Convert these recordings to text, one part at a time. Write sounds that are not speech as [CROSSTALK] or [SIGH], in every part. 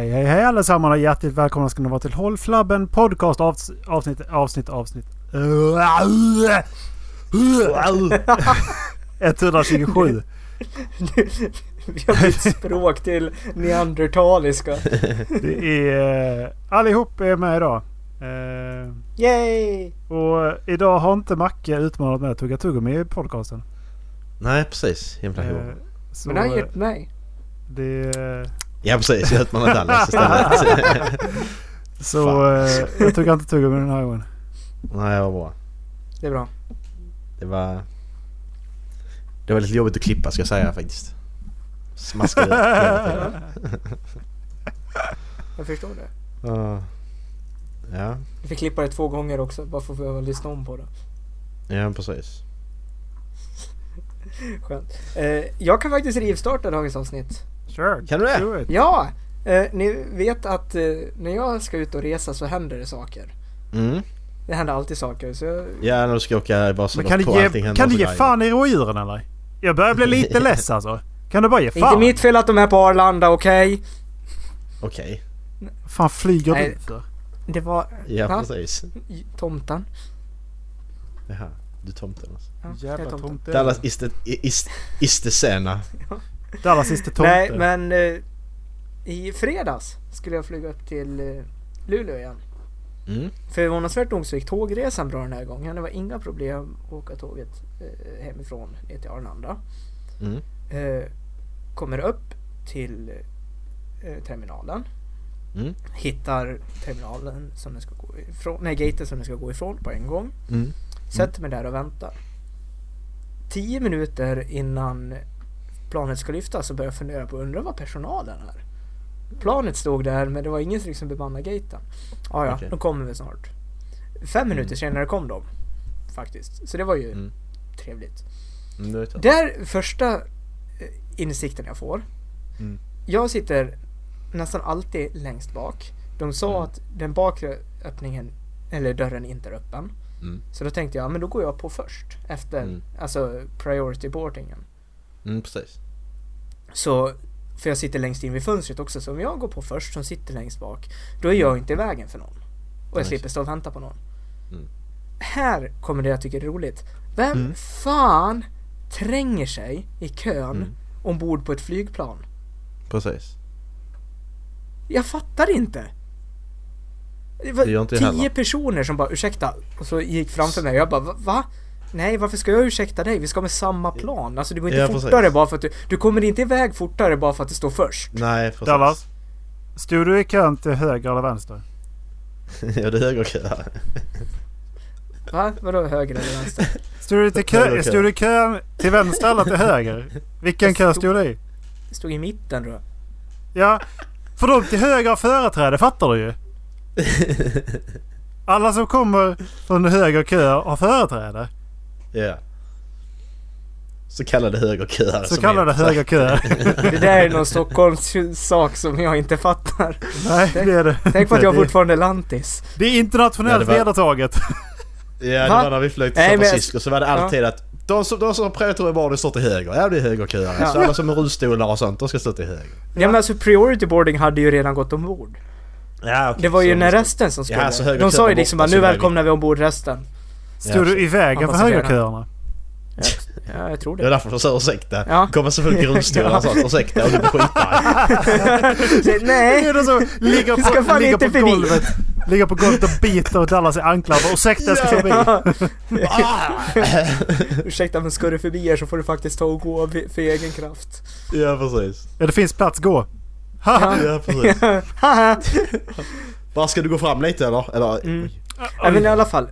Hej hej hej allesammans och hjärtligt välkomna ska ni vara till Håll Flabben Podcast avs avsnitt avsnitt avsnitt 127. Vi har bytt språk till neandertaliska. Det är... eh, Allihop är med idag. Eh, Yay! och idag har inte Macke utmanat mig att tugga tuggummi i podcasten. Nej precis, himla Eh, hår. så Men det har eh, hjälpt mig. det... Ja precis, jag utmanar Dallas istället. [LAUGHS] Så eh, jag tuggar inte tuggummi den här gången. Nej, det var bra. Det är bra. Det var... Det var lite jobbigt att klippa ska jag säga faktiskt. Smaskade ut. [LAUGHS] Jag förstår det. Ja. Ja, Jag fick klippa det två gånger också bara för att få lyssna om på det. ja precis. [LAUGHS] Skönt. Eh, jag kan faktiskt rivstarta dagens avsnitt. Sure. Kan du det? Ja! Eh, ni vet att eh, när jag ska ut och resa så händer det saker. Mm. Det händer alltid saker. Så jag, Ja, när du ska åka Men kan du ge, kan du ge fan i rådjuren eller? Jag börjar bli lite [LAUGHS] less alltså. Kan du bara ge det är inte fan? mitt fel att de är på Arlanda, okej? Okej. Vad fan flyger Nej. du för? Det var... Ja Va? precis. Tomten. Jaha, du tomten alltså. Ja, jag är Jävla tomten. tomte. Dallas is the, is, is the sena. Dallas sista tomte. Nej, men eh, i fredags skulle jag flyga upp till eh, Luleå igen. Mm. Förvånansvärt nog så gick tågresan bra den här gången. Det var inga problem att åka tåget eh, hemifrån ner till Arlanda. Mm. Eh, kommer upp till eh, terminalen. Mm. Hittar terminalen som den ska gå ifrån, nej gaten som den ska gå ifrån på en gång. Mm. Sätter mig där och väntar. Tio minuter innan planet ska lyfta så börjar jag fundera på, undra vad personalen är. Planet stod där men det var ingen som liksom bemannade gaten. Ah, ja, Okej. de kommer väl snart. Fem minuter senare kom de. Faktiskt. Så det var ju Mm. trevligt. Mm. Där första eh, insikten jag får. Mm. Jag sitter nästan alltid längst bak. De sa Mm. att den bakre öppningen, eller dörren inte är öppen. Mm. Så då tänkte jag, ja, men då går jag på först. Efter, Mm. alltså priority boardingen. Mm, precis. Så, för jag sitter längst in vid fönstret också. Så om jag går på först som sitter längst bak. Då är jag inte i vägen för någon. Och jag Nej, slipper stå och vänta på någon. Mm. Här kommer det jag tycker är roligt. Vem Mm. fan tränger sig i kön Mm. ombord på ett flygplan? Precis. Jag fattar inte. Det var Det tio heller. personer som bara ursäkta och så gick framför mig och jag bara "Va- va? Nej varför ska jag ursäkta dig? Vi ska med samma plan. Alltså det går inte Ja, precis. fortare bara för att du, du kommer inte iväg fortare bara för att du står först. Nej, precis. Dallas. Stod du i kön till höger eller vänster? [LAUGHS] ja, det är högerkö här. Va? Vadå höger eller vänster? [LAUGHS] Stod du, till kö, stod du i kön till vänster eller till höger? Vilken kö stod du i? Jag stod i mitten då. Ja, för de till höger har företräde fattar du ju. [LAUGHS] Alla som kommer från höger kö har företräde. Ja. Så kallade högerköer. Så kallade är- höger kö. [LAUGHS] Det där är någon Stockholms sak som jag inte fattar. Nej, det är det. Tänk på att jag fortfarande är lantis. Det är internationellt Ja, det var- vedertaget. Ja, det Va? var när vi flög till San Francisco så var det alltid att de som, de som har prioriterat barnen står till höger. Ja, det är högerköer. Ja. Så alla som har rullstolar och sånt, de ska stå till höger. Ja men alltså priority boarding hade ju redan gått ombord. Ja, okej, Det var ju så- när resten som skulle. Ja, så De sa ju liksom så nu välkomnar vi ombord resten. Stod du i vägen för högerköerna? Ja, jag tror Det var det. därför de sa ursäkta. Ja. Kommer så folk i rullstolar och sånt. Ursäkta och du blir skitarg. [LAUGHS] Så, Nej! Det som ligger Vi ska på, fan ligger inte på förbi. golvet. Ligger på golvet och biter Dallas i anklarna. Bara, Ursäkta jag ska förbi. [LAUGHS] Ursäkta men ska du förbi här så får du faktiskt ta och gå för egen kraft. Ja, precis. Ja det finns plats, gå. Ha! Ja, precis. [LAUGHS] Bara ska du gå fram lite eller? eller Mm. ja, men i alla fall.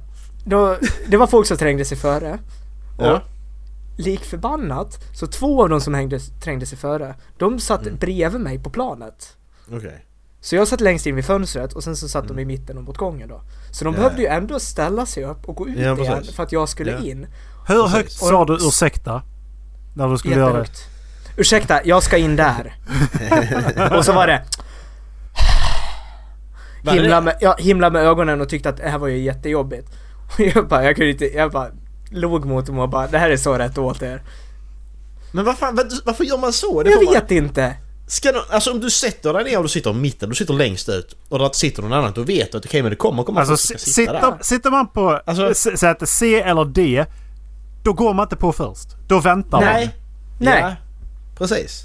Då, det var folk som trängde sig före. Och Ja. lik förbannat, så två av dem som hängde, trängde sig före, de satt Mm. bredvid mig på planet. Okej. Så jag satt längst in vid fönstret och sen så satt de i mitten och mot gången då. Så de Mm. Ja. behövde ju ändå ställa sig upp och gå ut Ja, igen precis. för att jag skulle Ja. in. Hur Precis. högt sa du ursäkta? När du skulle göra det? Ursäkta, jag ska in där. [LAUGHS] och så var det himla med, ja, himla med ögonen och tyckte att det här var ju jättejobbigt. Och [LAUGHS] jag bara, jag kunde inte, jag bara log mot dem och bara, det här är så rätt åt er. Men vad fan, varför gör man så? Det Jag man- vet inte. Ska någon, alltså om du sätter dig ner och du sitter i mitten, du sitter längst ut och där sitter någon annan, då vet du att okej men det kommer komma Alltså sitta sitter, där. sitter man på Alltså- säte C eller D, då går man inte på först. Då väntar man. Nej. Nej. Ja, precis.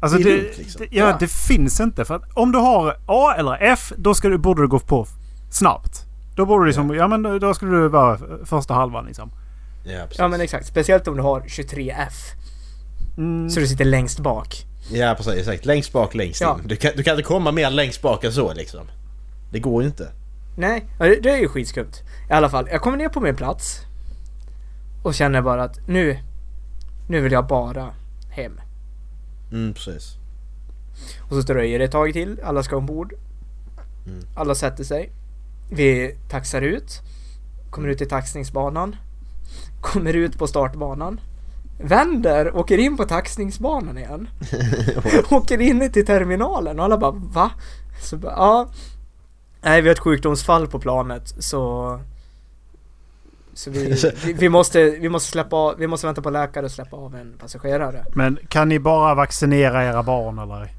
Alltså Det det, lugnt, liksom. det, ja, Ja. det finns inte. För att om du har A eller F, då ska du, borde du gå på snabbt. Då borde du liksom, ja men då- skulle du vara första halvan liksom. Ja, precis. Ja men exakt. Speciellt om du har 23F. Mm. Så du sitter längst bak. Ja precis, exakt. Längst bak, längst Ja. in. Du kan, du kan inte komma mer längst bak än så liksom. Det går ju inte. Nej, ja, det, det är ju skitskumt. I alla fall, jag kommer ner på min plats. Och känner bara att nu, nu vill jag bara hem. Mm, precis. Och så dröjer det ett tag till, alla ska ombord. Mm. Alla sätter sig. Vi taxar ut. Kommer ut i taxningsbanan. Kommer ut på startbanan. Vänder, åker in på taxningsbanan igen. [LAUGHS] åker in till terminalen och alla bara va? Så bara, ja. Nej, vi har ett sjukdomsfall på planet så... Så vi, [LAUGHS] vi, vi, måste, vi måste släppa av, vi måste vänta på läkare och släppa av en passagerare. Men kan ni bara vaccinera era barn eller?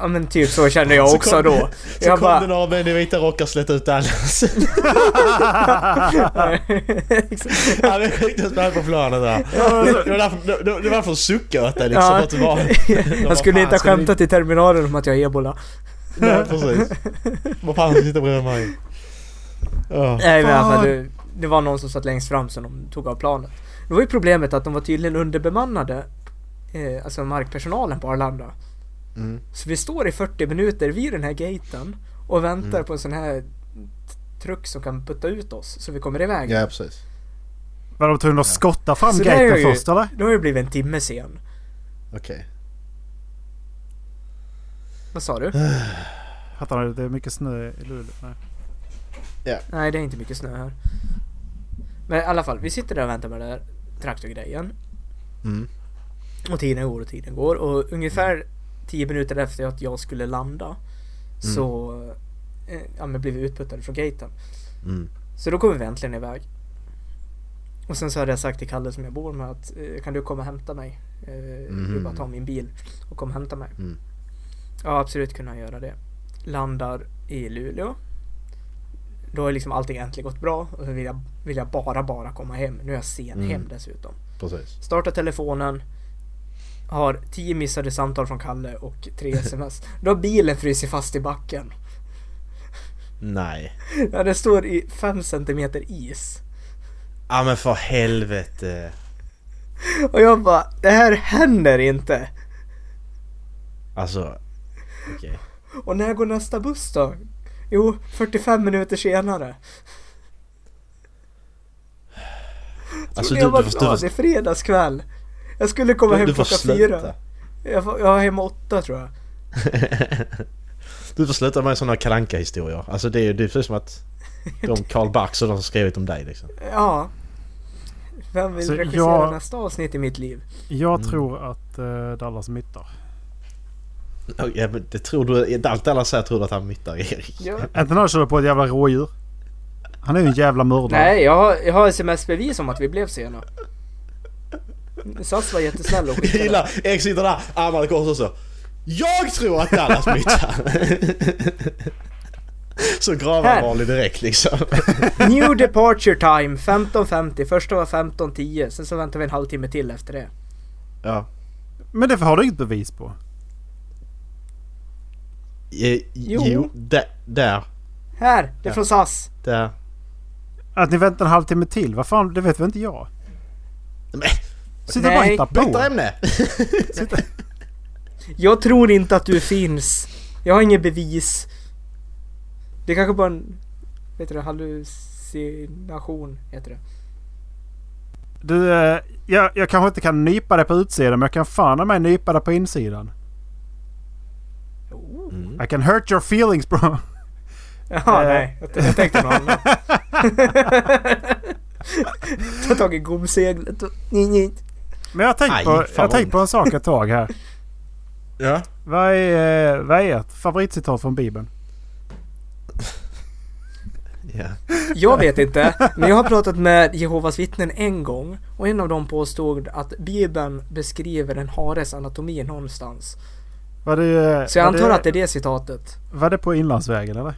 Ja men typ så kände jag Så också kom- då. Så Jag kom bara, det några män i vita rockar och slet ut. Exakt. Han är riktigt spänd på planet där. Det var därför, det, det var därför de suckade åt dig liksom. Ja. För att du var, jag skulle inte ha skämtat i terminalen om att jag har ebola. Nej precis. Vad fan ska sitta bredvid mig? Ja. Nej men Fan. det, det var någon som satt längst fram som de tog av planet. Det var ju problemet att de var tydligen underbemannade. Eh, alltså markpersonalen på Arlanda. Mm. Så vi står i 40 minuter vid den här gaten och väntar Mm. på en sån här truck som kan putta ut oss så vi kommer iväg. Ja precis. Var de tvungna att skotta fram Så gaten ju- först eller? Då har det blivit en timme sen. Okej. Vad sa du? [SIGHS] Fattar du? Det är mycket snö i Luleå. Nej. Nej det är inte mycket snö här. Men i alla fall, vi sitter där och väntar med den där traktorgrejen. Mm. Och tiden går och tiden går och ungefär 10 minuter efter att jag skulle landa så eh, ja, men blev vi utputtade från gaten. Mm. Så då kommer vi äntligen iväg. Och sen så hade jag sagt till Kalle som jag bor med att eh, kan du komma och hämta mig? Eh, Du bara ta min bil och kom och hämta mig. Mm. Ja absolut kunna jag göra det. Landar i Luleå. Då har liksom allting äntligen gått bra och så vill jag, vill jag bara bara komma hem. Nu är jag sen Mm. hem dessutom. Precis. Startar telefonen. Har 10 missade samtal från Kalle och 3 sms. Då har bilen frusit fast i backen. Nej. Ja, det står i 5 centimeter is. Ja men för helvete. Och jag bara, det här händer inte. Alltså. Okej. Och när går nästa buss då? Jo, 45 minuter senare. Alltså du, du, glad, du, det är fredagskväll. Jag skulle komma du, hem du får klockan sluta. fyra. Jag, var- jag var hemma åtta tror jag. [LAUGHS] du får sluta med sådana kalanka historier Alltså det är ju är precis som att de [LAUGHS] Karl Barks och de som skrivit om dig liksom. Ja. Vem vill Så regissera jag- nästa avsnitt i mitt liv? Jag Mm. tror att uh, Dallas myttar. Ja men det tror du, allt alla säger tror du att han myttar Erik. Ja. Inte när du på ett jävla rådjur. Han är ju en jävla mördare. Nej, jag har, jag har sms-bevis om att vi blev sena. SAS var jättesnäll och Jag skickade. gillar, Erik sitter där, armarna kors och så. Jag tror att Dallas myttar. så gravallvarlig direkt liksom. [LAUGHS] New departure time 15.50. Första var 15.10. Sen så väntar vi en halvtimme till efter det. Ja. Men det har du inget bevis på. Eh, Jo. jo. där, där, Här! Det är Ja. från SAS. där. Att ni väntar en halvtimme till? Vad fan, det vet väl inte jag? Men, Bara och Nej. hittar byta på. ämne! [LAUGHS] Sitter... Jag tror inte att du finns. Jag har inget bevis. Det är kanske bara en... Vet du? Hallucination heter det. Du, eh, jag, jag kanske inte kan nypa dig på utsidan men jag kan fan mig nypa dig på insidan. Mm. I can hurt your feelings bro. Jaha, Eh. nej. Jag, jag tänkte något annat. [LAUGHS] Ta tag i gomseglet och... Men jag har tänkt, på, jag fan har tänkt på en sak ett tag här. [LAUGHS] Ja. Vad är, vad är ert favoritcitat från Bibeln? [LAUGHS] ja. Jag vet inte, men jag har pratat med Jehovas vittnen en gång och en av dem påstod att Bibeln beskriver en hares anatomi någonstans. Var det, Så jag var antar det, att det är det citatet. Var det på inlandsvägen eller?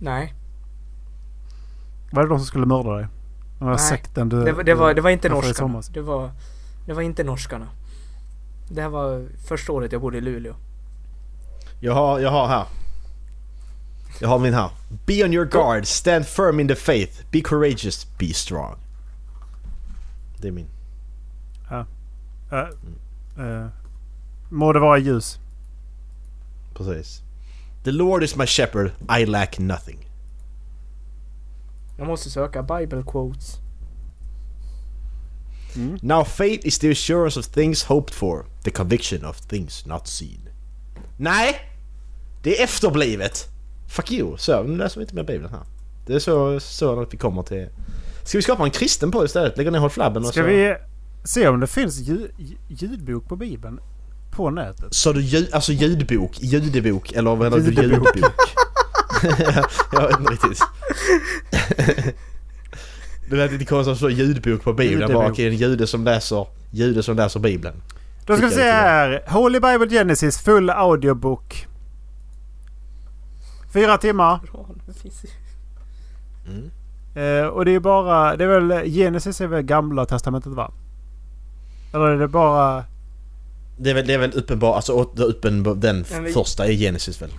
Nej, Var det de som skulle mörda dig? Den här Nej. sekten du... det, var- det, var, det var inte norskarna. Det var, det var inte norskarna. Det här var första året jag bodde i Luleå. Jag har, jag har här. Jag har min här. Be on your guard, stand firm in the faith, be courageous, be strong. Det är min. Äh, äh, må det vara ljus. Precis. The Lord is my shepherd, I lack nothing. Jag måste söka Bible quotes. Mm. Now faith is the assurance of things hoped for, the conviction of things not seen. Nej! Det är efterblivet! Fuck you! Så, nu läser vi inte mer Bibeln här. Det är så, så att vi kommer till... Ska vi skapa en kristen på istället? Lägga ner Håll Flabben och Ska så... vi se om det finns ljud, ljudbok på Bibeln? På nätet? Så du ljud, alltså ljudbok, ljudbok eller vad menar du? Ljudbok. [LAUGHS] Jag vet inte riktigt. Du vet inte konstigt att stå ljudbok på Bibeln. Bara okej, en jude som läser, jude som läser Bibeln. Då ska vi se det här. Holy Bible Genesis full audiobook. Fyra timmar. Det Mm. Eh, och det är bara... Det är väl... Genesis är väl gamla testamentet va? Eller är det bara... Det är väl, det är väl uppenbart, alltså åt- uppen, den första är Genesis väl?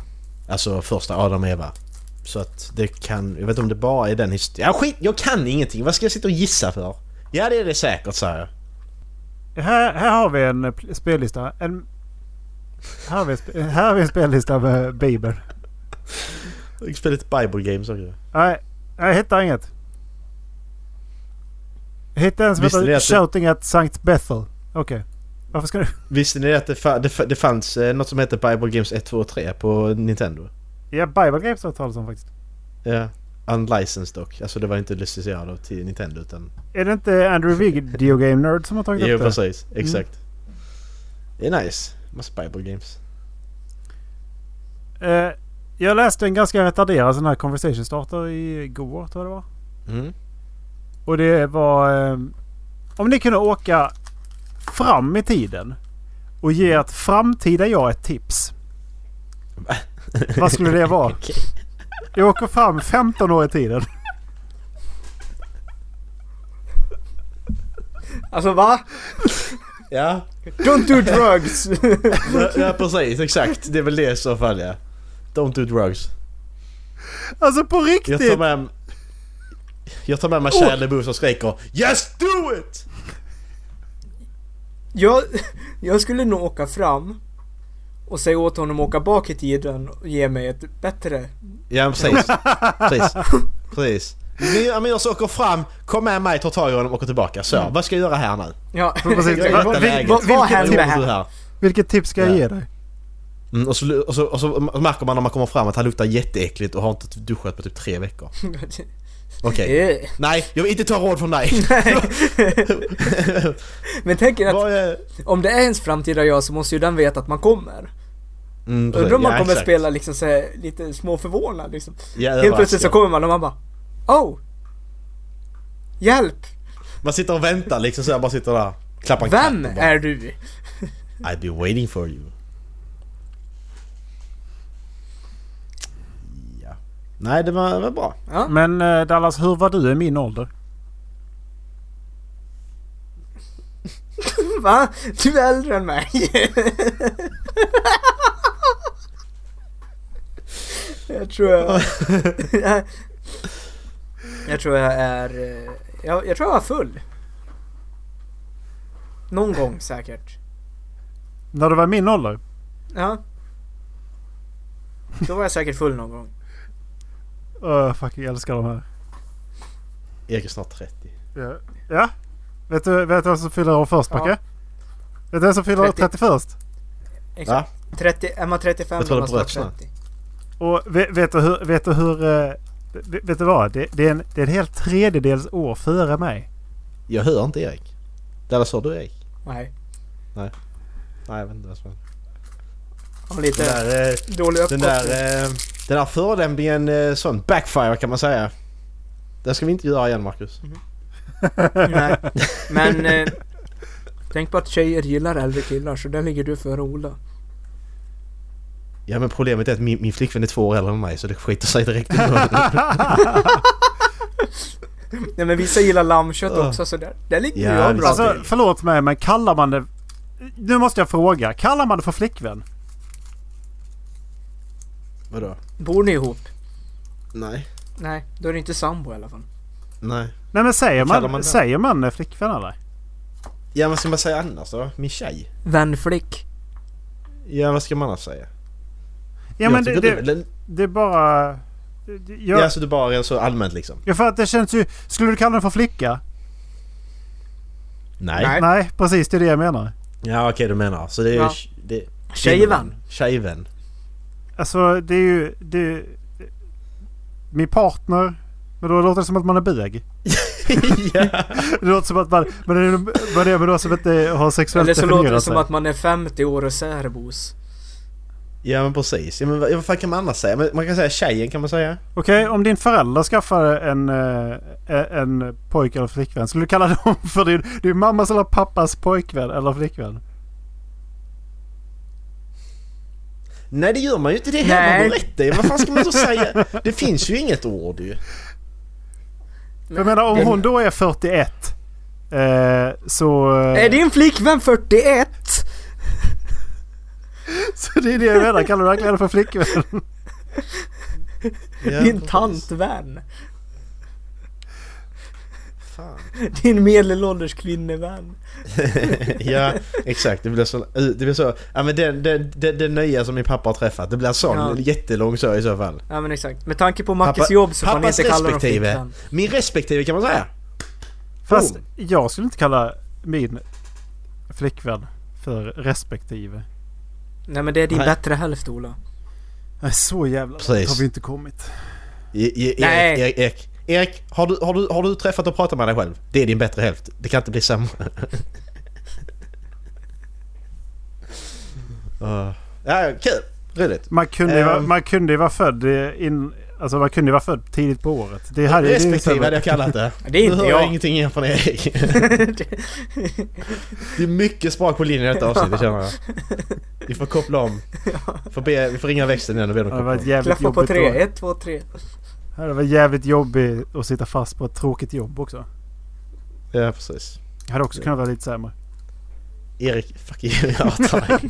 Alltså första Adam och Eva. Så att det kan, jag vet inte om det bara är den historien. Ja skit, jag kan ingenting. Vad ska jag sitta och gissa för? Ja det är det säkert säger jag. Här, här har vi en spellista. En, här, har vi, en spe- här har vi en spellista med Bibeln. Jag har spelat lite Bible games också. Nej, jag hittar inget. Jag hittade en som heter att det- Shouting at Sankt Bethel. Okej. Varför ska du... Visste ni att det, fa- det, det fanns eh, något som heter Bible Games 1, 2 och 3 på Nintendo? Ja, Bible Games har jag talat om faktiskt. Ja. Unlicensed dock. Alltså det var inte licensierat till Nintendo utan... Är det inte Andrew Video Game Nerd som har tagit Jo upp det? precis, exakt. Det är nice. Massa Bible Games. Eh, jag läste en ganska retarderad sån här conversation starter igår tror jag det var. Mm. Och det var... Eh, om ni kunde åka fram i tiden och ge ett framtida jag ett tips. Vad skulle det vara? [LAUGHS] Okej. Jag åker fram 15 år i tiden. Alltså va? Ja. Don't do drugs! ja, precis, exakt. Det är väl det i så fall ja. Don't do drugs. Alltså på Jag riktigt! tar med... Jag tar med mig Shia LaBeouf som skriker Yes do it! Jag, [LAUGHS] jag skulle nog åka fram och säga åt honom att åka bak i tiden och ge mig ett bättre... Ja precis. [LAUGHS] precis. Precis. Men, ja, men jag så åker fram, kom med mig, tar tag i honom och åker tillbaka. Så, vad ska jag göra här nu? Ja, [LAUGHS] Precis. vad, vil- vad, vad vilket- hände Vad gjorde du här? här? Vilket tips ska jag Ja. ge dig? Mm, och, så, och, så, och så märker man när man kommer fram att han luktar jätteäckligt och har inte duschat på typ tre veckor. Okej. Eh, Nej, jag vill inte ta råd från dig. [LAUGHS] Men tänk er att är... om det är ens framtida jag så måste ju den veta att man kommer. Mm. Undrar om man Ja, kommer exakt. spela liksom så här, lite småförvånad liksom. Ja, Helt plötsligt så överraskad. kommer man och man bara Oh! Hjälp! Man sitter och väntar liksom så här, bara sitter där. Klappar Vem är du? I've been waiting for you. Ja. Nej, det var, det var bra. Ja. Men eh, Dallas, hur var du i min ålder? [LAUGHS] Va? Du är äldre än mig. jag tror jag... [LAUGHS] jag, tror jag är... eh, Jag, jag tror jag var full. Någon gång säkert. När du var min ålder? Ja. Då var jag säkert full någon gång. Uh, fucking älskar de här. Erik är snart 30. Ja. ja. Vet du, vet du vem som fyller år först, Ja. Macke? Vet du vem som fyller år 30. 31? Exakt. 30, är man 35 Jag tror det man bröt snart snart. 30. Och vet, vet du hur... Vet du, hur eh, vet, vet du vad? Det, det, är en, det är en helt tredjedels år före mig. Jag hör inte Erik. Där sa du Erik? Nej. Nej, jag vet inte vad som Den lite där, dålig den uppkoppling. där, eh, den där förolämpningen eh, sån backfire kan man säga. Det ska vi inte göra igen Marcus. [LAUGHS] Nej. Men eh, [LAUGHS] tänk på att tjejer gillar äldre killar så där ligger du före Ola. Ja men problemet är att min, min flickvän är två år äldre än mig så det skiter sig direkt i. [LAUGHS] Nej men vissa gillar lammkött också så där, där ligger Ja, jag det- bra Alltså till. förlåt mig men kallar man det... Nu måste jag fråga. Kallar man det för flickvän? Vadå? Bor ni ihop? Nej. Nej, då är det inte sambo i alla fall. Nej. Nej men säger man, man det? säger man flickvän eller? Ja vad ska man säga annars då? Min tjej? Vänflick. Ja vad ska man annars säga? Ja men det, det, det, det är bara... det- Ja, Jag, alltså du bara är så allmänt liksom? ja, för att det känns ju... Skulle du kalla den för flicka? Nej. Nej. Precis det är det jag menar. Ja okej du menar. Så det är Ja. det, Tjejvän. Tjejvän. Alltså det är ju... Det, min partner... Men då låter det som att man är bög. [LAUGHS] ja. Det låter som att man... Men det är men det är då som inte har sexuellt Eller så låter det som sig. att man är 50 år och särbos. ja men precis. Ja, men vad, vad fan kan man annars säga? Man kan säga tjejen kan man säga. Okej, om din förälder skaffar en, eh, en pojke eller flickvän. Skulle du kalla dem för din, din mammas eller pappas pojkvän eller flickvän? Nej det gör man ju inte det heller. Nej. Man berättar ju. Vad fan ska man så säga? Det finns ju inget ord ju. Jag menar om hon då är 41. Eh, så... eh, Är din flickvän 41? [LAUGHS] Så det är det jag menar. Kallar du verkligen henne för flickvän? Ja, Din precis. tantvän? Fan. [LAUGHS] Din medelålders kvinnevän? [LAUGHS] ja, exakt. Det blir så... Det blir så ja men det, det, det, det nya som min pappa har träffat. Det blir sån Ja. jättelång så i så fall. Ja men exakt. Med tanke på Mackes Pappa- jobb så får pappas inte kalla dem respektive. flickvän. Min respektive kan man säga. Fast Boom. jag skulle inte kalla min flickvän för respektive. Nej men det är din Nej. bättre hälft Ola. Nej, så jävla Precis. har vi inte kommit. E- e- Erik, Nej. Erik, Erik, Erik har, du, har, du, har du träffat och pratat med dig själv? Det är din bättre hälft. Det kan inte bli sämre. uh, [LAUGHS] ja, kul. Roligt. Man kunde, ju vara, man kunde ju vara född in... Alltså man kunde ju vara född tidigt på året. Det hade, det är ju Respektive hade jag kallat det. Det är inte nu hör jag. jag ingenting igen från Erik. [LAUGHS] det är mycket sprak på linjen i detta avsnittet känner jag. Vi får koppla om. [LAUGHS] Får be, vi får ringa växeln igen och be dem koppla om. jävligt Klaffa på jobbigt. tre. att- Ett, två, tre. Det varit jävligt jobbigt att sitta fast på ett tråkigt jobb också. Ja, precis. Det hade också kunnat vara lite sämre. Erik, fuck jag hatar dig.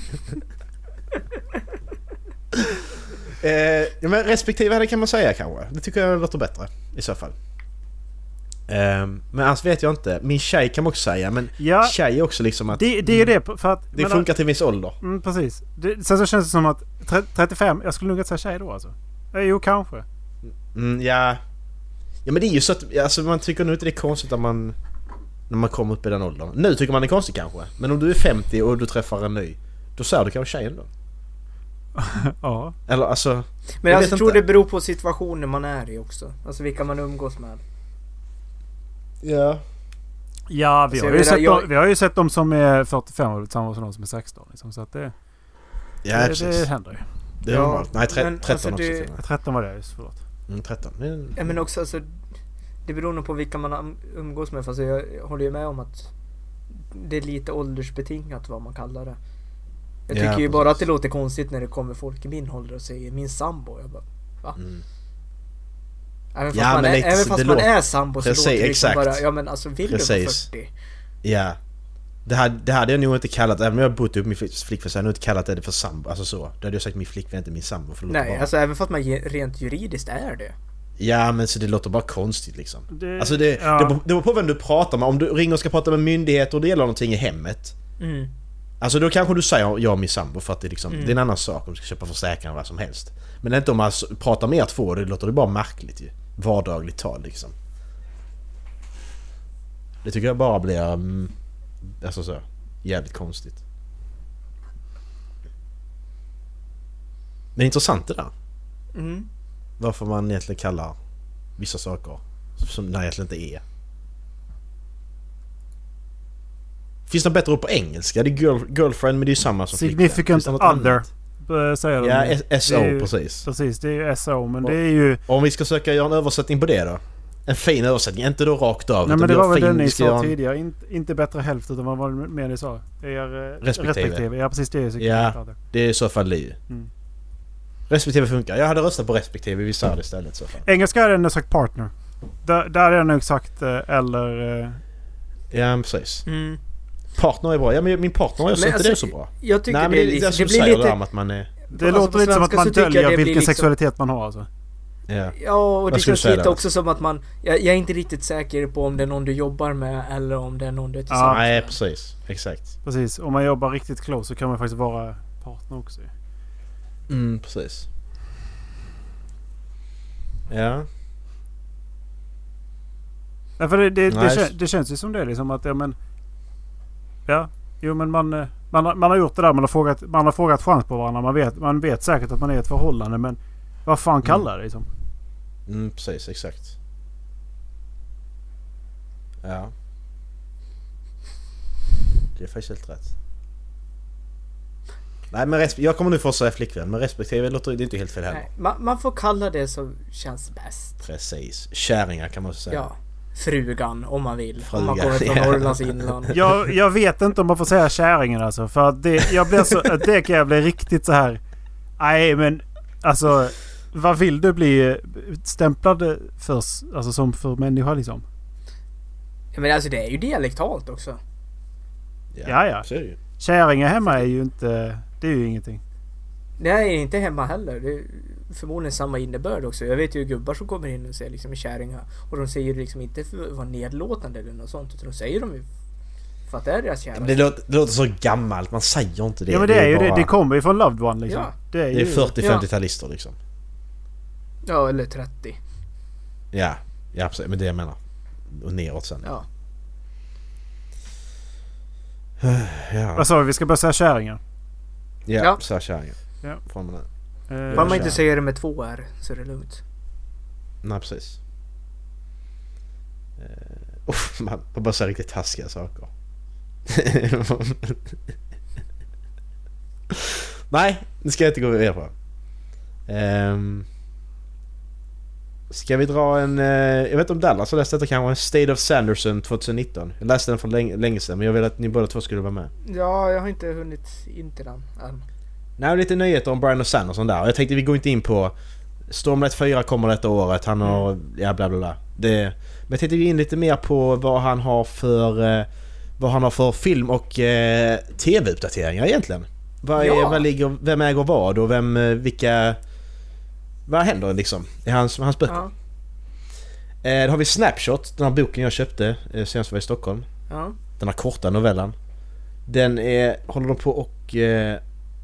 [LAUGHS] eh, ja, men respektive det kan man säga kanske. Det tycker jag låter bättre i så fall. Eh, men annars vet jag inte. Min tjej kan man också säga men Ja, tjej är också liksom att det, det är det för att... det funkar till en viss ålder. Mm, precis. Det, sen så känns det som att tre- 35, jag skulle nog inte säga tjej då alltså. Eh, Jo, kanske. Mm, ja. Ja men det är ju så att alltså, man tycker nog inte det är konstigt att man... När man kommer upp i den åldern. Nu tycker man det är konstigt kanske. Men om du är 50 och du träffar en ny. Då säger du kanske tjejen då. [LAUGHS] Ja. Eller alltså... Men Jag jag, vet tror inte. det beror på situationen man är i också. Alltså vilka man umgås med. Ja. Ja, vi Alltså, har, ju sett jag- de, vi har ju sett de som är 45 och tillsammans med de som är 16. Liksom, så att det, Ja det, det händer ju. Det är Ja, normalt. Nej, tre, men 13 alltså också det- till och med. 13 var det just, förlåt. Mm, 13. Det är- Ja, men också alltså, det beror nog på vilka man um- umgås med. Fast jag, håller ju med om att det är lite åldersbetingat vad man kallar det. Jag Ja, tycker ju precis. bara att det låter konstigt när det kommer folk i min ålder och säger min sambo. Jag bara, Mm. även fast Ja, man, är, även fast man låter- är sambo så Precis, låter det liksom exakt. bara, ja men alltså vill du vara 40? Ja. Det hade, det hade jag nog inte kallat, även om jag bott upp min flick- flickvän så hade jag nog inte kallat det för sambo. Alltså så. Då hade jag sagt min flickvän inte min sambo för Nej, bara... alltså även fast man rent juridiskt är det. Ja men så det låter bara konstigt liksom. Det, Alltså det, ja. det, beror- det beror på vem du pratar med. Om du ringer och ska prata med myndigheter och det gäller någonting i hemmet. Mm. Alltså då kanske du säger jag och min sambo för att det, är liksom, Mm. det är en annan sak om du ska köpa försäkringar eller vad som helst. Men inte om man pratar med er två, det låter det bara märkligt ju. Vardagligt tal liksom. Det tycker jag bara blir... Mm, alltså så, jävligt konstigt. Men intressant det där. Mm. Varför man egentligen kallar vissa saker som det egentligen inte är. Finns det något bättre ord på engelska? Det är girl, girlfriend men det är ju samma som. Significant det other. eh, Säger de. Ja, SO Det är precis. Precis, det är ju SO. Men Och- det är ju... Om vi ska försöka göra en översättning på det då? En fin översättning, inte då rakt av. Nej men det var väl den ni sa en- tidigare. Inte, inte bättre hälft utan vad var det mer ni sa? Er, eh, Respektive. Ja precis det är Ja. significant other. Det är i så fall det ju. Mm. Respektive funkar. Jag hade röstat på respektive. Vi sa det istället så fall. Engelska hade jag nog sagt partner. Där, där hade jag nog sagt eh, eller... eh, Ja, precis. Mm. Partner är bra. Ja, men min partner är också Men inte det alltså, så bra. Jag tycker Nej, men det, det, är är lite, det det blir lite... där att man är... Det Alltså, låter lite som att man så döljer det vilken liksom- sexualitet man har alltså. Ja. Ja, och det känns säga lite också som att man... Jag, jag är inte riktigt säker på om det är någon du jobbar med eller om det är någon du är Ja. tillsammans Nej, med. precis. Exakt. Precis. Om man jobbar riktigt close så kan man faktiskt vara partner också. Mm, precis. Ja. Ja, för det, det, det, Nej. kän, det känns ju som det liksom att ja men... Ja. Jo men man, eh, man, har- man har gjort det där. Man har frågat, man har frågat chans på varandra. Man vet, man vet säkert att man är i ett förhållande men... Vad fan kallar det liksom? Mm, precis. Exakt. Ja. Det är faktiskt helt rätt. Nej men jag kommer nu få säga flickvän men respektive låter det är inte helt fel heller. Nej, man, man får kalla det som känns bäst. Precis. Kärringar kan man också säga. Ja. Frugan om man vill. om man Frugan, kommer från [LAUGHS] ja. Norrlands inland. Jag, jag vet inte om man får säga kärringen alltså. För att det, jag blir så, det kan jag bli riktigt så här. Nej men alltså. Vad vill du bli stämplad för? Alltså som för människa liksom? Ja, men alltså det är ju dialektalt också. Ja, ja. Det. Kärringar hemma är ju inte... Det är ju ingenting. Det är inte hemma heller. Det är förmodligen samma innebörd också. Jag vet ju gubbar som kommer in och säger liksom kärringar. Och de säger ju liksom inte för att vara nedlåtande eller något sånt. Utan de säger de ju för att det är deras Ja, kärlek. men det, låter, det låter så gammalt. Man säger inte det. ja men det är ju det. bara- Det kommer ju från Loved One liksom. Ja. Det är Det är ju... 40-50-talister liksom. Ja, eller 30. Ja, ja precis. Men det jag menar. Och neråt sen. Ja. Ja, Vad sa vi? Vi ska börja säga kärringar. ja, Ja. så här kärringen. Ja. Från med nu. Eh, Bara man inte säger det med två R så är det lugnt. Nej, precis. Uh, man, man bara säger riktigt taskiga saker. [LAUGHS] Nej, det ska jag inte gå vidare på. Um, ska vi dra en... eh, jag vet inte om Dallas har läst detta kanske? En State of Sanderson 2019. Jag läste den för länge, länge sedan men jag vill att ni båda två skulle vara med. Ja, jag har inte hunnit in till den än. Nej, lite nyheter om Brian och Sanderson där. Jag tänkte vi går inte in på... Stormlight 4 kommer detta året. Han har... Ja, bla bla bla. Det, men jag tänkte gå in lite mer på vad han har för... eh, Vad han har för film och eh, TV-uppdateringar egentligen. Vad är, Ja. vad ligger, vem äger vad och vem... eh, Vilka... Vad händer liksom i hans, hans böcker? Ja. Eh, då har vi Snapshot, den här boken jag köpte eh, senast var i Stockholm. Ja. Den här korta novellen. Den är, håller de på och... Eh,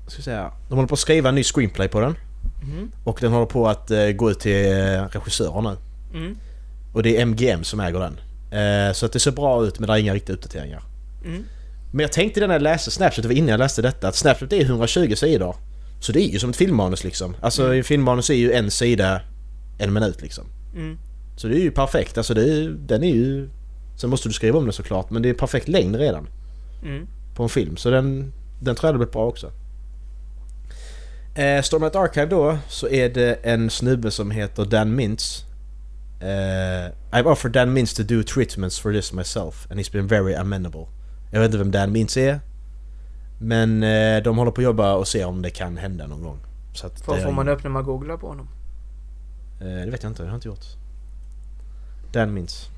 ska säga, de håller på att skriva en ny screenplay på den. Mm. Och den håller på att eh, gå ut till eh, regissörer nu. Mm. Och det är MGM som äger den. Eh, så att det ser bra ut men det är inga riktiga uppdateringar. Mm. Men jag tänkte när jag läste Snapchat, det var innan jag läste detta, att Snapchat är 120 sidor. Så det är ju som ett filmmanus liksom. Alltså Mm. mm. filmmanus är ju en sida, en minut liksom. Mm. Så det är ju perfekt. Alltså det är, den är ju... Sen måste du skriva om det såklart men det är perfekt längd redan. Mm. på en film. Så den, den tror jag hade blivit bra också. Eh, Stormlight Archive då så är det en snubbe som heter Dan Mintz. Eh, I've offered Dan Mintz to do treatments for this myself and he's been very amenable. Jag vet inte vem Dan Mintz är. Men eh, de håller på att jobba och se om det kan hända någon gång. Så att Vad får man upp när man googlar på honom? Eh, det vet jag inte, det har jag inte gjort. Dan Mintz.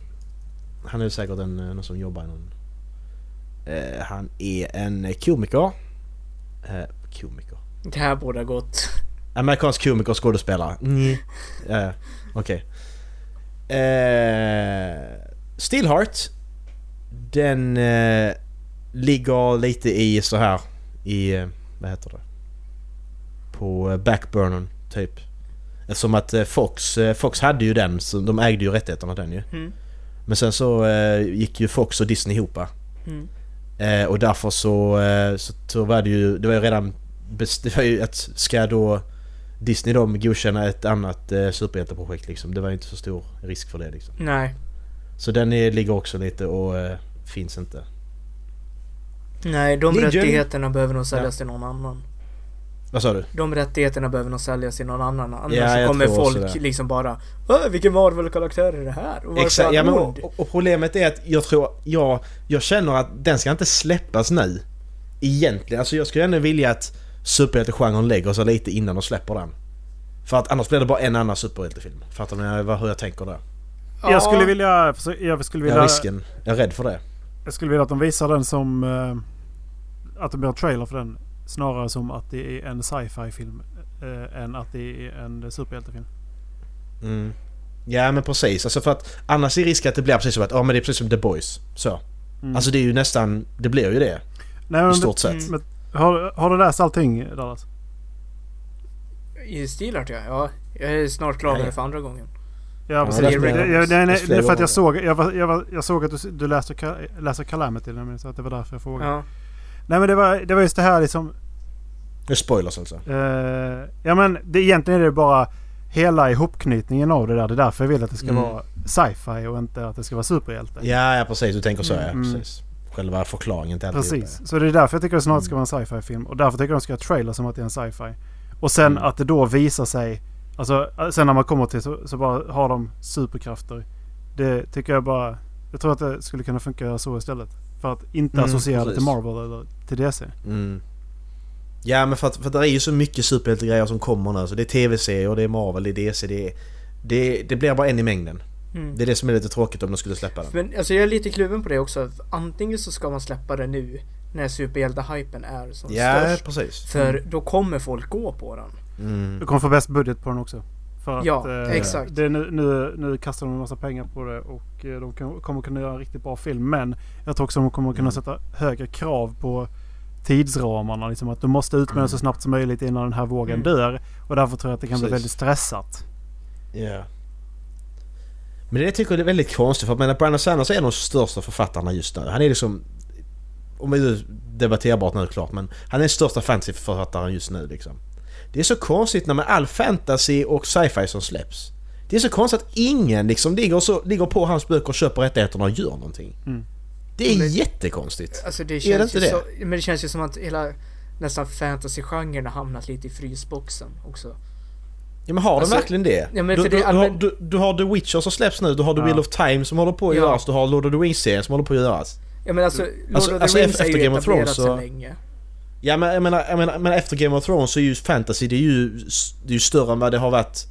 Han är säkert en, eh, någon som jobbar i någon... Eh, han är en komiker. Eh, komiker? Det här borde ha gått. Amerikansk komiker och skådespelare. Mm. Eh, Okej. Eh, Stillheart. Den eh, ligger lite i så här i... Eh, vad heter det? På eh, backburnern typ. Eftersom att eh, Fox, Fox hade ju den, så de ägde ju rättigheterna den ju. Mm. Men sen så gick ju Fox och Disney ihop. Mm. Eh, och därför så, eh, så, var det ju, det var ju redan... Det var ju att ska då Disney då godkänna ett annat eh, superhjälteprojekt liksom. Det var ju inte så stor risk för det liksom. Nej. Så den är, ligger också lite och eh, finns inte. Nej, de Legion. rättigheterna behöver nog säljas till någon annan. Vad sa du? De rättigheterna behöver nog säljas till någon annan. Annars Ja, kommer folk liksom bara Åh, vilken Marvel-karaktär är det här? Och Exakt, ja, men, ond?" och, och problemet är att jag tror, jag, jag känner att den ska inte släppas nu. Egentligen, alltså jag skulle ändå vilja att superhjältegenren lägger sig lite innan de släpper den. För att annars blir det bara en annan superhjältefilm. Fattar ni hur jag tänker där? Jag skulle vilja... Jag skulle Ja, vilja, risken. Jag är rädd för det. jag skulle vilja att de visar den som... Att det blir en trailer för den. Snarare som att det är en sci-fi film. eh, än att det är en superhjältefilm. Mm. Ja men precis. Alltså för att annars är risken att det blir precis som att ja men det är precis som The Boys. Så. Mm. Alltså det är ju nästan... Det blir ju det. Nej, I men, stort sett. Mm. har, har du läst allting Dallas? I Steelart ja. ja. Jag är snart klar med det för andra gången. Ja, Ja, precis. det är Det, Red det, Notice. det, nej, Det är nej, för att jag såg, jag, var, jag, var, jag såg att du, du läste, läser Calamity. Så att det var därför jag frågade. Ja. Nej men det var, det var just det här liksom. Det spoilers alltså. Eh, ja men det, egentligen är det bara hela ihopknytningen av det där. Det är därför jag vill att det ska Mm. vara sci-fi och inte att det ska vara superhjälte. Ja, ja precis. Du tänker så ja. Mm. Precis. Själva förklaringen till Precis. Så det är därför jag tycker det snart ska vara en sci-fi film. Och därför tycker jag de ska ha trailer som att det är en sci-fi. Och sen Mm. att det då visar sig. Alltså sen när man kommer till så, så bara har de superkrafter. Det tycker jag bara. Jag tror att det skulle kunna funka så istället. För att inte Mm, associera det precis. till Marvel eller till DC. Mm. Ja men för att, för att det är ju så mycket superhjältegrejer som kommer nu. Så det är tv-serier, det är Marvel, det är DC, det är... Det, det blir bara en i mängden. Mm. Det är det som är lite tråkigt om de skulle släppa den. Men alltså jag är lite kluven på det också. Antingen så ska man släppa det nu när superhjälte-hypen är som Ja, störst. precis. För då kommer folk gå på den. Mm. Du kommer få bäst budget på den också. För att, Ja, eh, exakt. Det nu, nu, nu kastar de en massa pengar på det och eh, de kan, kommer kunna göra en riktigt bra film. Men jag tror också de kommer kunna Mm. sätta högre krav på tidsramarna. Liksom att du måste ut med den så Mm. snabbt som möjligt innan den här vågen Mm. dör. Och därför tror jag att det kan bli Precis. väldigt stressat. Ja. Men det tycker jag är väldigt konstigt för att menar, Brandon Sanders är en av de största författarna just nu. Han är liksom... Om det är debatterbart nu klart men han är den största fantasyförfattaren just nu liksom. Det är så konstigt när med all fantasy och sci-fi som släpps. Det är så konstigt att ingen liksom ligger, så, ligger på hans böcker och köper rättigheterna och gör någonting. Mm. Det är Men- jättekonstigt. Alltså det Är det inte så, men det känns ju som att hela nästan fantasy-genren har hamnat lite i frysboxen också. Ja men har Alltså, de verkligen det? ja, du, du, det- du, du, har The Witcher som släpps nu, du har The Ja. Wheel of Time som håller på att Ja. göras, du har Lord of the Rings-serien som håller på att göras. Ja men alltså, Lord Alltså- of the alltså Rings efter är ju Game of Thrones så- länge. Ja men jag menar, jag menar, men efter Game of Thrones så är ju fantasy det är ju, det är ju större än vad det har varit.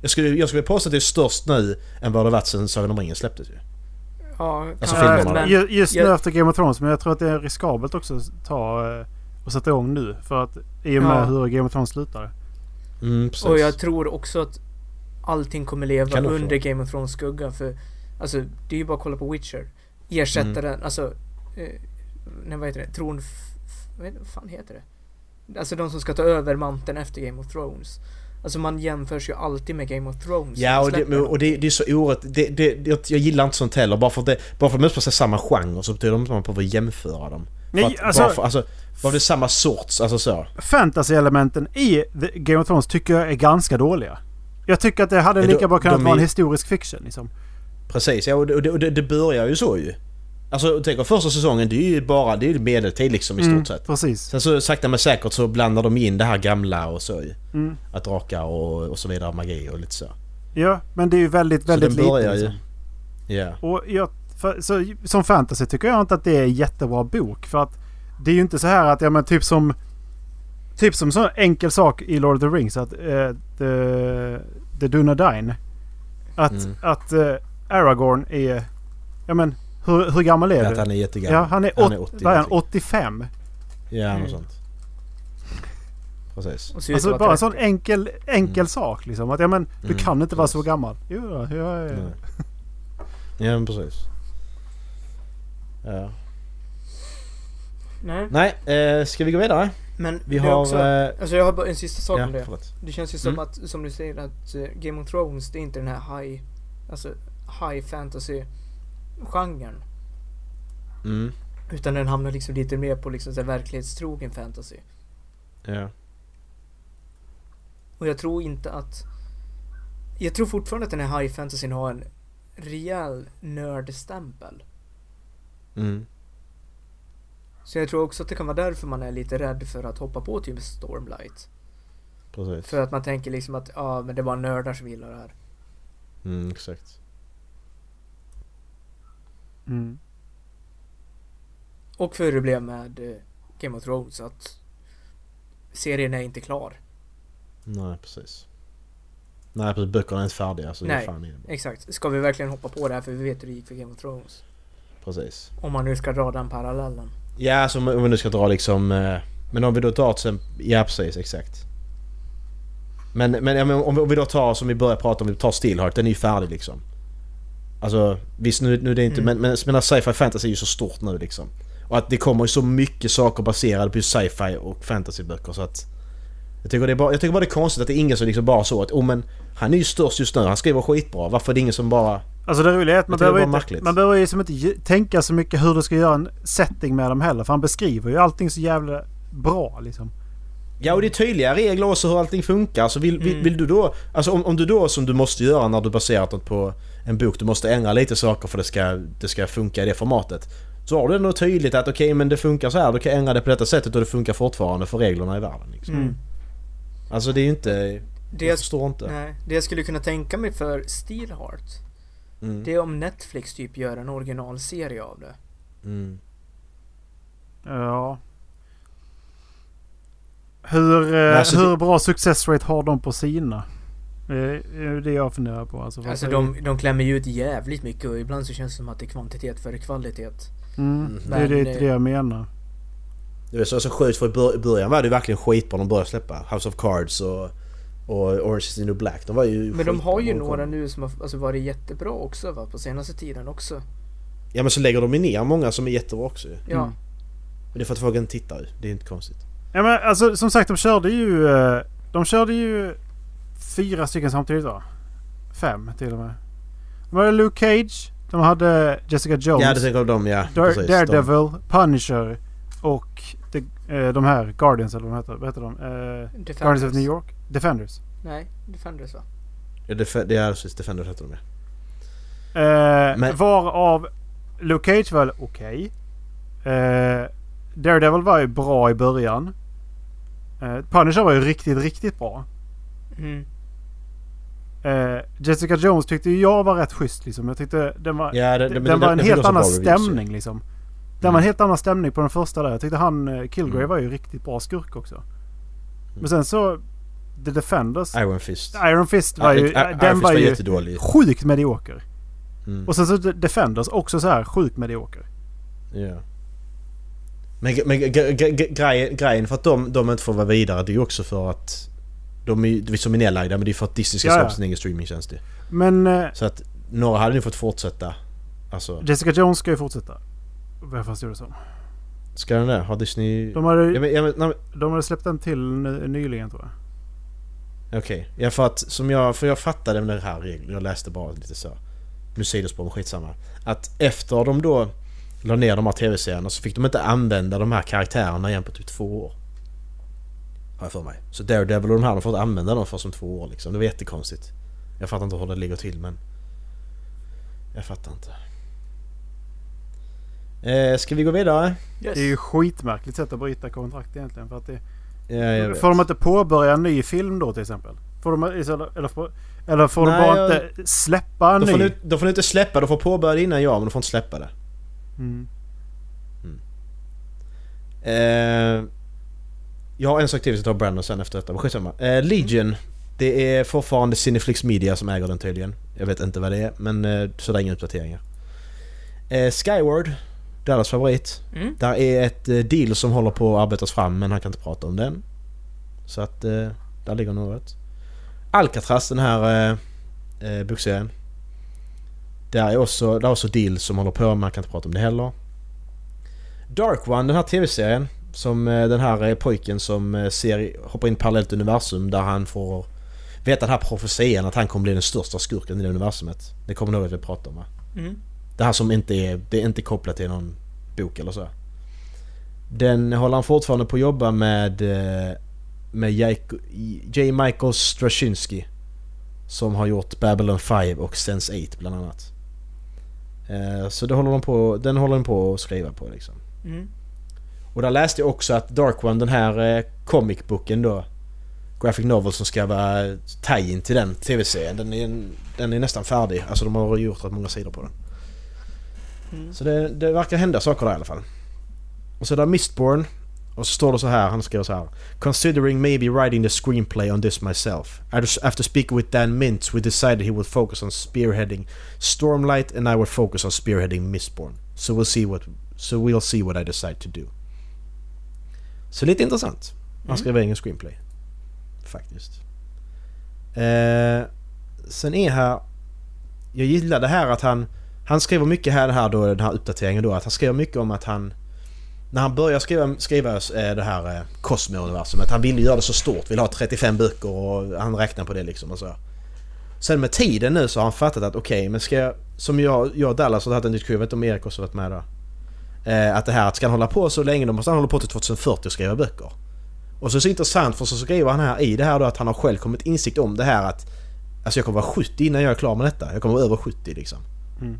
Jag skulle, jag skulle påstå att det är störst nu än vad det har varit sen Sagan om ringen släpptes ju. Ja, Alltså filmerna. men, Ju- Just nu jag- efter Game of Thrones. Men jag tror att det är riskabelt också att ta eh, och sätta igång nu. För att i och med Ja. hur Game of Thrones slutade. Mm, precis. och jag tror också att allting kommer leva under? Game of Thrones skugga för Alltså det är ju bara att kolla på Witcher. Ersättaren, Mm. alltså eh, Nej vad heter det? Tron... f- Vad heter- vad fan heter det? Alltså de som ska ta över manteln efter Game of Thrones. Alltså man jämförs ju alltid med Game of Thrones. Ja och det, och det, det är så oerhört, det, det, jag gillar inte sånt heller. Bara för att det, bara för att de utspelar sig samma genre så betyder det inte att man behöver jämföra dem. För Nej, att, alltså- bara för, alltså, bara det är samma sorts, alltså så. Fantasy-elementen i The Game of Thrones tycker jag är ganska dåliga. Jag tycker att det hade lika bra kunnat de vara en historisk fiction liksom. Precis, ja och det, och det, och det, det börjar ju så ju. Alltså tänk om första säsongen, det är ju bara, det är ju medeltid liksom i stort Mm, sett. Precis. Sen så sakta men säkert så blandar de in det här gamla och så ju. Mm. Att drakar och, och så vidare, magi och lite så. Ja, men det är ju väldigt, Så väldigt den lite. börjar ju... Liksom. Ja. Och jag, för, så, som fantasy tycker jag inte att det är en jättebra bok. För att det är ju inte så här att, ja men typ som... Typ som sån enkel sak i Lord of the Rings att uh, the, the Dunedain. Att, Mm. att eh, Aragorn är... Ja men hur, hur gammal är Att du? han är jättegammal. Ja, han är, Han är 80 vad är han, någonting. 85. Ja, Mm. något sånt. Precis. Att Alltså bara en 30. sån enkel, enkel Mm. sak liksom. Att ja men du Mm, kan inte vara så gammal. Jo, då, jag är... Nej. [LAUGHS] Ja, men precis. Ja. Nej, Nej, eh, ska vi gå vidare? men Vi har... också, eh, Alltså jag har bara en sista sak ja, om det. förlåt. Det känns ju som Mm. att, som du säger att eh, Game of Thrones det är inte den här high, alltså high fantasy genren. Mm. Utan den hamnar liksom lite mer på liksom så här verklighetstrogen fantasy. Ja. Och jag tror inte att... Jag tror fortfarande att den här high fantasyn har en rejäl nördstämpel. Mm. Så jag tror också att det kan vara därför man är lite rädd för att hoppa på typ Stormlight. Precis. För att man tänker liksom att ja, men det var nördar som gillar det här. Mm, exakt. Mm. Och för hur det blev med eh, Game of Thrones att serien är inte klar. Nej, precis. Nej precis, böckerna är inte färdiga så det är Nej. fan inne. Exakt. Ska vi verkligen hoppa på det här för vi vet hur det gick för Game of Thrones? Precis. Om man nu ska dra den parallellen. Ja, alltså om vi nu ska dra liksom... eh, Men om vi då tar till exempel... Ja precis, exakt. Men, men om, vi, om vi då tar som vi började prata om, vi tar Steelheart, den är ju färdig liksom. Alltså visst nu, nu är det inte... Mm. Men, men, men sci-fi fantasy är ju så stort nu liksom. Och att det kommer ju så mycket saker baserade på sci-fi och fantasyböcker så att... Jag tycker, det bara, jag tycker bara det är konstigt att det är ingen som liksom bara så att oh, men han är ju störst just nu, han skriver skitbra. Varför är det ingen som bara... Alltså det roliga är att man behöver, inte, man behöver ju liksom inte tänka så mycket hur du ska göra en setting med dem heller. För han beskriver ju allting så jävla bra liksom. Ja och det är tydliga regler också hur allting funkar. Så vill, vill, Mm. vill du då... Alltså om, om du då som du måste göra när du baserat något på en bok, du måste ändra lite saker för det ska, det ska funka i det formatet. Så har du ändå tydligt att okej men det funkar så här, du kan ändra det på detta sättet och det funkar fortfarande för reglerna i världen. Liksom. Mm. Alltså det är ju inte... Det jag jag, förstår inte. nej, det jag skulle kunna tänka mig för Steelheart. Mm. Det är om Netflix typ gör en originalserie av det. Mm. Ja. Hur, alltså hur bra success rate har de på sina? Det är det jag funderar på. Alltså, Alltså de, de klämmer ju ut jävligt mycket och ibland så känns det som att det är kvantitet före kvalitet. Mm, Mm. det är det, eh, det jag menar. Det är så, så sjukt för i bör- i början var det ju verkligen skitbra de började släppa. House of Cards och, och Orange is the new black. De var ju Men de har ju några nu som har alltså, varit jättebra också va, på senaste tiden också. Ja men så lägger de ju ner många som är jättebra också ju. Ja. Mm. Men det är för att folk inte tittar ju. Det är inte konstigt. Ja, men alltså, som sagt, de körde ju... eh, De körde ju fyra stycken samtidigt va? Fem till och med. De hade Luke Cage. De hade Jessica Jones. Ja det tänker de ja. Dar- precis. Daredevil, Punisher och de, eh, de här Guardians eller vad de heter. Vad heter de? Eh, Defenders. Guardians of New York? Defenders. Nej, Defenders va? De, ja, Def- det är precis Defenders heter de ja. Eh, Men- Varav Luke Cage var okej. Eh, Daredevil var ju bra i början. Eh, Punisher var ju riktigt, riktigt bra. Mm. Eh, Jessica Jones tyckte ju jag var rätt schysst liksom. Jag tyckte den var, Ja, det, den, det, var en det helt annan stämning liksom. Den Mm. var en helt annan stämning på den första där. Jag tyckte han, eh, Kilgrave Mm. var ju riktigt bra skurk också. Men sen så... The Defenders. Iron Fist. Iron Fist var I- ju... I- Iron den Fist var var ju sjukt medioker. Mm. Och sen så The Defenders också så här sjukt medioker. Ja. Men, men grejen, grejen för att de, de inte får vara vidare det är ju också för att de är ju som är nedlagda men det är för att Disney ska släppa sin egen streamingtjänst. Men eh, Så att några hade ju fått fortsätta. Alltså, Jessica Jones ska ju fortsätta. Vad jag förstod det som. ska den det? Har Disney... De hade, Ja, men, ja, men, nej, de hade släppt en till ny, nyligen tror jag. Okej, ja för att som jag, för jag fattade med den här regeln, jag läste bara lite så. Nu sidospår men skitsamma. Att efter de då la ner de här tv-serierna så fick de inte använda de här karaktärerna igen på typ två år. Har jag för mig. Så Daredevil och de här de får inte använda dem för som två år liksom. Det var jättekonstigt. Jag fattar inte hur det ligger till men... Jag fattar inte. Eh, ska vi gå vidare? Yes. Det är ju skitmärkligt sätt att bryta kontrakt egentligen. För att det, Ja, får de inte påbörja en ny film då till exempel? Får de, eller, eller får, eller får Nej, de bara jag- inte släppa en Då får, ny? ni, då får ni inte släppa, de får påbörja det innan jag men de får inte släppa det. Mm. Eh, jag har en sak till vi ska ta Brandon sen efter detta, men skitsamma. Eh, Legion. Det är fortfarande Cineflix Media som äger den tydligen. Jag vet inte vad det är, men eh, så det är inga uppdateringar. Eh, Skyward. Deras favorit. Mm. Där är ett eh, deal som håller på att arbetas fram men han kan inte prata om den. Så att eh, där ligger något. Alcatraz, den här eh, eh, bokserien. Där är också, där är också deal som håller på men han kan inte prata om det heller. Dark One, den här tv-serien. Som eh, den här eh, pojken som eh, ser, hoppar in i ett parallellt universum där han får veta den här profetian att han kommer bli den största skurken i det universumet. Det kommer nog att vi pratar om va? Mm. Det här som inte är, det är inte kopplat till någon bok eller så. Den håller han fortfarande på att jobba med med Jaiko- J. Michael Straczynski. Som har gjort Babylon 5 och Sense 8 bland annat. Så det håller de på, den håller de på att skriva på liksom. Mm. Och där läste jag också att Dark One, den här eh, comicboken då Graphic Novel som ska vara tie-in till den tv-serien. Den är, den är nästan färdig. Alltså de har gjort rätt många sidor på den. Mm. Så det, det verkar hända saker där i alla fall. Och så där Mistborn. Och så står det så här, han skriver så här. Considering maybe writing the screenplay on this myself. After speaking with Dan Mintz we decided he would focus on spearheading Stormlight and I would focus on spearheading Mistborn. So we'll see what, so we'll see what I decide to do. Så lite intressant. Han Mm. skriver ingen screenplay. Faktiskt. Eh, sen är här... Jag gillar det här att han... Han skriver mycket här, det här då, den här uppdateringen då, att han skriver mycket om att han... När han börjar skriva, skriva eh, det här eh, Cosmo-universumet, han ville göra det så stort, vill ha 35 böcker och han räknar på det liksom och så. Sen med tiden nu så har han fattat att okej, men ska jag... Som jag, jag och Dallas har haft en diskussion, jag vet inte om Erik också varit med då. Eh, att det här att ska han hålla på så länge, då måste han hålla på till 2040 och skriva böcker. Och så är det så intressant för så skriver han här i det här då att han har själv kommit insikt om det här att Alltså jag kommer vara 70 innan jag är klar med detta. Jag kommer vara över 70 liksom. Mm.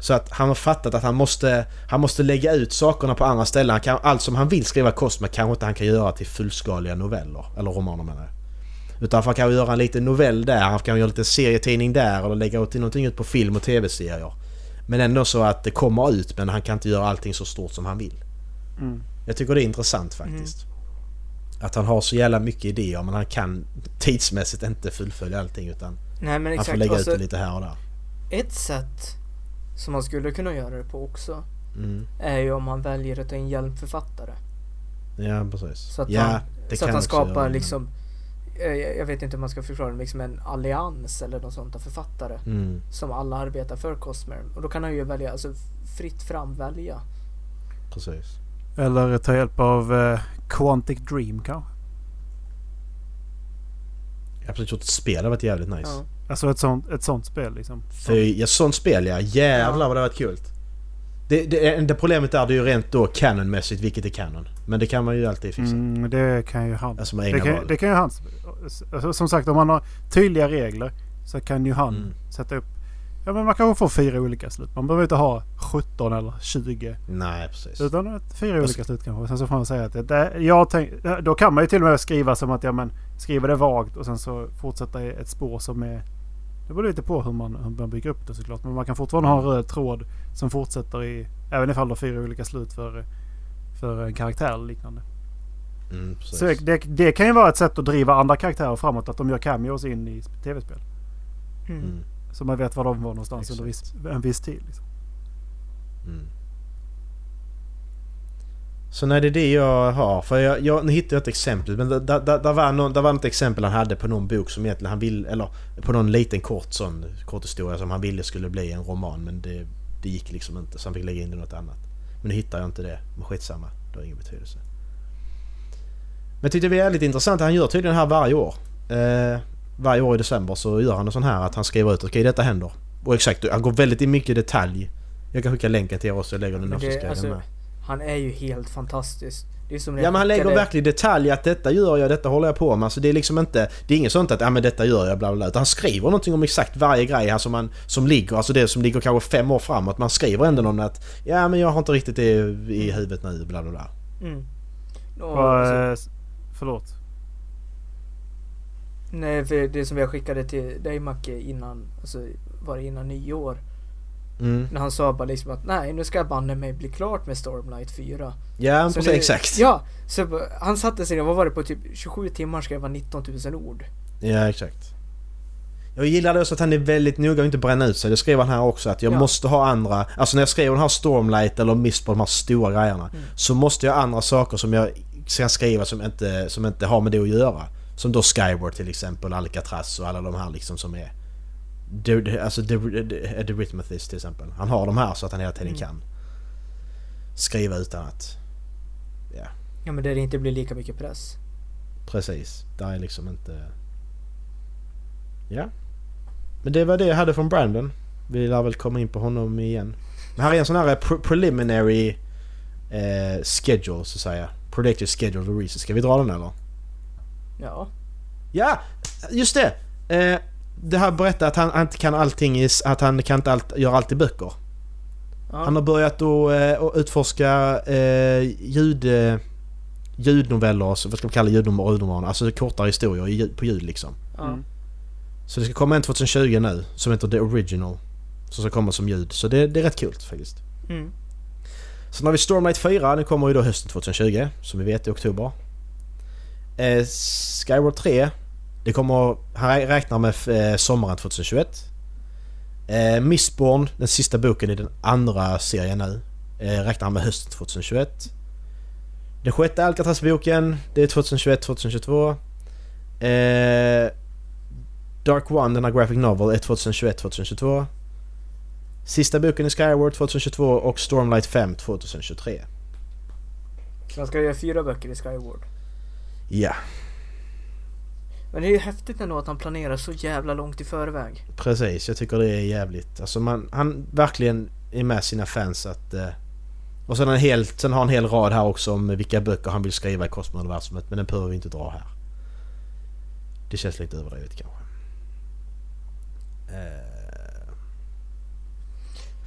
Så att han har fattat att han måste, han måste lägga ut sakerna på andra ställen. Kan, allt som han vill skriva Cosmo kanske inte han kan göra till fullskaliga noveller. Eller romaner menar jag. Utan han kan göra en liten novell där, han kan göra lite serietidning där eller lägga ut någonting ut på film och tv-serier. Men ändå så att det kommer ut men han kan inte göra allting så stort som han vill. Mm. Jag tycker det är intressant faktiskt. Att han har så jävla mycket idéer men han kan tidsmässigt inte fullfölja allting utan Nej men han exakt. får lägga ut alltså, det lite här och där. Ett sätt som man skulle kunna göra det på också Mm. är ju om man väljer att ta en hjälpförfattare. Ja precis. Så att ja, han, så att han skapar liksom jag jag vet inte hur man ska förklara det, liksom en allians eller något sånt av författare. Mm. Som alla arbetar för Cosmer. Och då kan han ju välja, alltså fritt fram välja. Precis. Eller ta hjälp av eh, Quantic Dream kanske. Jag har precis gjort ett spel, det har varit jävligt nice. Ja. Alltså ett sånt, ett sånt spel liksom. För ja, sånt spel ja, jävlar Ja. vad det har varit kul. Det, det, det problemet är det ju rent då canonmässigt vilket är canon. Men det kan man ju alltid fixa. Mm, det kan ju han. Alltså med Det egna kan, val. det kan ju han. Alltså, som sagt om man har tydliga regler så kan ju han Mm. sätta upp. Ja men man kanske får fyra olika slut. Man behöver inte ha 17 eller 20. Nej precis. Utan fyra Fast- olika slut kanske. Sen så får man säga att det, det, jag tänk, då kan man ju till och med skriva som att ja men skriva det vagt och sen så fortsätta i ett spår som är... Det beror lite på hur man, hur man bygger upp det såklart. Men man kan fortfarande ha en röd tråd som fortsätter i... Även ifall du har fyra olika slut för, för en karaktär eller liknande. Mm. Så det, det kan ju vara ett sätt att driva andra karaktärer framåt. Att de gör cameos in i tv-spel. Mm. Mm, Så man vet var de var någonstans Exakt. under viss, en viss tid. Liksom. mm. Så nej, det är det jag har. För jag, jag, nu hittade jag ett exempel. Men där, där, var någon, där var något exempel han hade på någon bok som egentligen han vill... Eller på någon liten kort sån kort historia som han ville skulle bli en roman. Men det, det gick liksom inte. Så han fick lägga in det i något annat. Men nu hittar jag inte det. Men skitsamma. Det har ingen betydelse. Men jag tyckte det var jävligt intressant. Han gör tydligen det här varje år. Eh, varje år i december så gör han en sån här att han skriver ut okej detta händer. Och exakt, han går väldigt i mycket detalj. Jag kan skicka länken till er också. Jag lägger den Men också. det, Ska jag alltså, med. han är ju helt fantastisk. Det är som Ja men han lägger skickade- verkligen i detalj att detta gör jag, detta håller jag på med. Alltså det är liksom inte... Det är inget sånt att ja men detta gör jag bla bla bla. Utan han skriver någonting om exakt varje grej här som, man, som ligger. Alltså det som ligger kanske fem år framåt. Man skriver ändå någon att ja men jag har inte riktigt det i huvudet nu bla bla bla. Mm. Och, Och, alltså, förlåt. nej, för det som jag skickade till dig Macke innan, alltså var det innan nyår? Mm. När han sa bara liksom att nej, nu ska jag banne mig bli klart med Stormlight 4. Ja Så precis, det- exakt. Ja, så han satte sig ner, vad var det, på typ 27 timmar skrev han 19 000 ord. Ja exakt. Jag gillar också att han är väldigt noga och inte bränna ut sig. Det skrev han här också att jag Ja. måste ha andra... Alltså när jag skriver den här Stormlight eller Mist på de här stora grejerna. Mm. Så måste jag ha andra saker som jag ska skriva som inte, som inte har med det att göra. Som då Skyward till exempel, Alcatraz och alla de här liksom som är... Alltså the Rhythmathist till exempel. Han har de här så att han hela tiden Mm. kan skriva utan att... Ja, Ja men där det inte blir lika mycket press. precis. Där är liksom inte... Ja. Men det var det jag hade från Brandon. Vi lär väl komma in på honom igen. Men här är en sån här pre- preliminary eh, schedule så att säga. Predicted schedule release. Ska vi dra den eller? Ja. Ja! Just det! Eh, det här berättar att han, han inte kan allting i, att han kan inte allt, göra allt i böcker. ja. Han har börjat då, eh, att utforska eh, ljud, eh, ljudnoveller, vad ska man kalla ljudromaner? Alltså kortare historier på ljud liksom. ja. Mm. Så det ska komma en 2020 nu som heter The Original. Som ska komma som ljud. Så det, det är rätt kul faktiskt. Mm. Sen har vi Stormlight 4, den kommer ju då hösten 2020 som vi vet i oktober. Eh, Skyward 3, det kommer, han räknar med eh, sommaren 2021. Eh, Mistborn, den sista boken i den andra serien nu, eh, räknar han med hösten 2021. Den sjätte Alcatraz-boken, det är 2021-2022. Eh, Dark One, den här graphic novel, är 2021-2022. Sista boken i Skyward 2022 och Stormlight 5 2023. Så han ska göra fyra böcker i Skyward. Ja, Men det är ju häftigt ändå att han planerar så jävla långt i förväg. precis. Jag tycker det är jävligt. Alltså man, han verkligen är med sina fans att... Eh, och sen, en hel, sen har han en hel rad här också om vilka böcker han vill skriva i Cosmo-universumet men den behöver vi inte dra här. Det känns lite överdrivet kanske. Eh,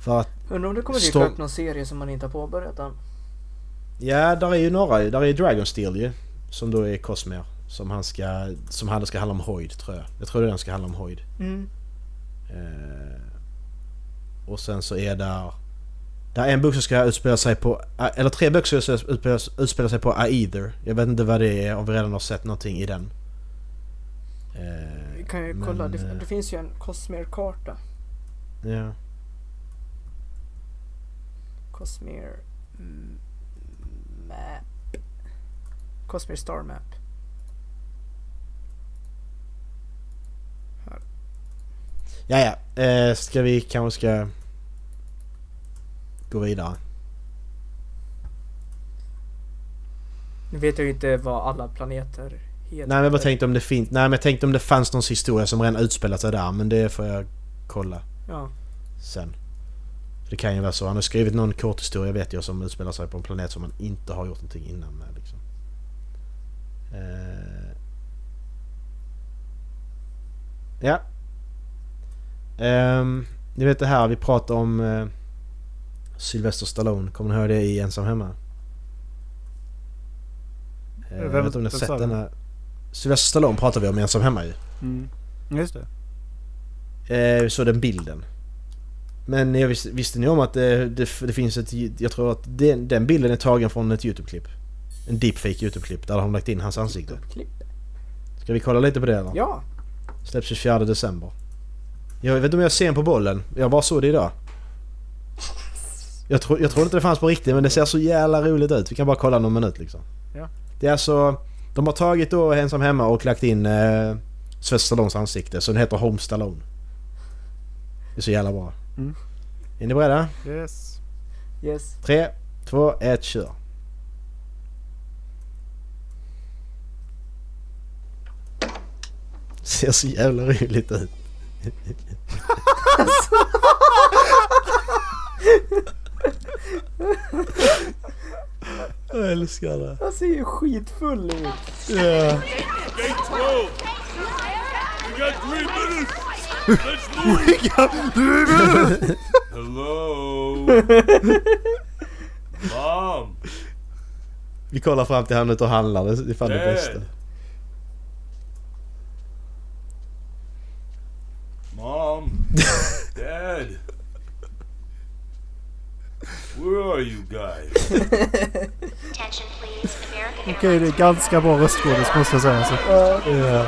för att Undrar om det kommer dyka upp någon serie som man inte har påbörjat än. Ja, där är ju några. Där är ju Dragonsteel ju. Som då är Cosmere. Som han ska... Som han ska handla om Hoyd tror jag. Jag tror den ska handla om Hoyd. Mm. Eh, och sen så är där... Det är en bok som ska utspela sig på... Eller tre böcker som ska utspela, utspela sig på Aether. Jag vet inte vad det är om vi redan har sett någonting i den. Eh, kan ju men, kolla, det, eh, det finns ju en Cosmere-karta. Ja. Cosmere mm, Map. Cosmere Star Map. Ja, ja. Eh, ska vi kanske ska... Gå vidare. Nu vet jag ju inte vad alla planeter heter. Nej men jag bara tänkte om det finns... Nej men jag tänkte om det fanns någon historia som redan utspelat sig där. Men det får jag kolla Ja. sen. Det kan ju vara så. Han har skrivit någon kort historia vet jag som utspelar sig på en planet som man inte har gjort någonting innan med liksom. Eh. Ja. Ehm, ni vet det här vi pratar om uh, Sylvester Stallone. Kommer ni höra det i Ensam Hemma? Eh, jag Vem- vet inte om ni har vem sett den här... Sylvester Stallone pratar vi om i Ensam Hemma ju. Mm. Just det. Eh, vi såg den bilden. Men jag visste, visste ni om att det, det, det finns ett... Jag tror att den, den bilden är tagen från ett YouTube-klipp. En deepfake YouTube-klipp där de har lagt in hans ansikte. Ska vi kolla lite på det eller? Ja. Släpps 24 december. Jag vet inte om jag ser på bollen. Jag bara såg det idag. Jag, tro, jag trodde inte det fanns på riktigt men det ser så jävla roligt ut. Vi kan bara kolla någon minut liksom. Ja. Det är alltså... De har tagit då Ensam Hemma och lagt in eh, Sylvester Stallones ansikte så den heter Home Stallone. Det är så jävla bra. Mm. Är ni beredda? Yes. Yes. Tre, två, ett, kör. Ser så jävla roligt ut. Jag älskar det. Han ser ju skitfull ut. Ja. Gate 12! We got three minutes! Let's move! Hello? Mom! Vi kollar fram till han ute och handlar. Det är fan det Dad. bästa. Mom! Dad! Where are you guys? Attention please, American Okej, det är ganska bra röstskådis måste jag säga. Så. Ja.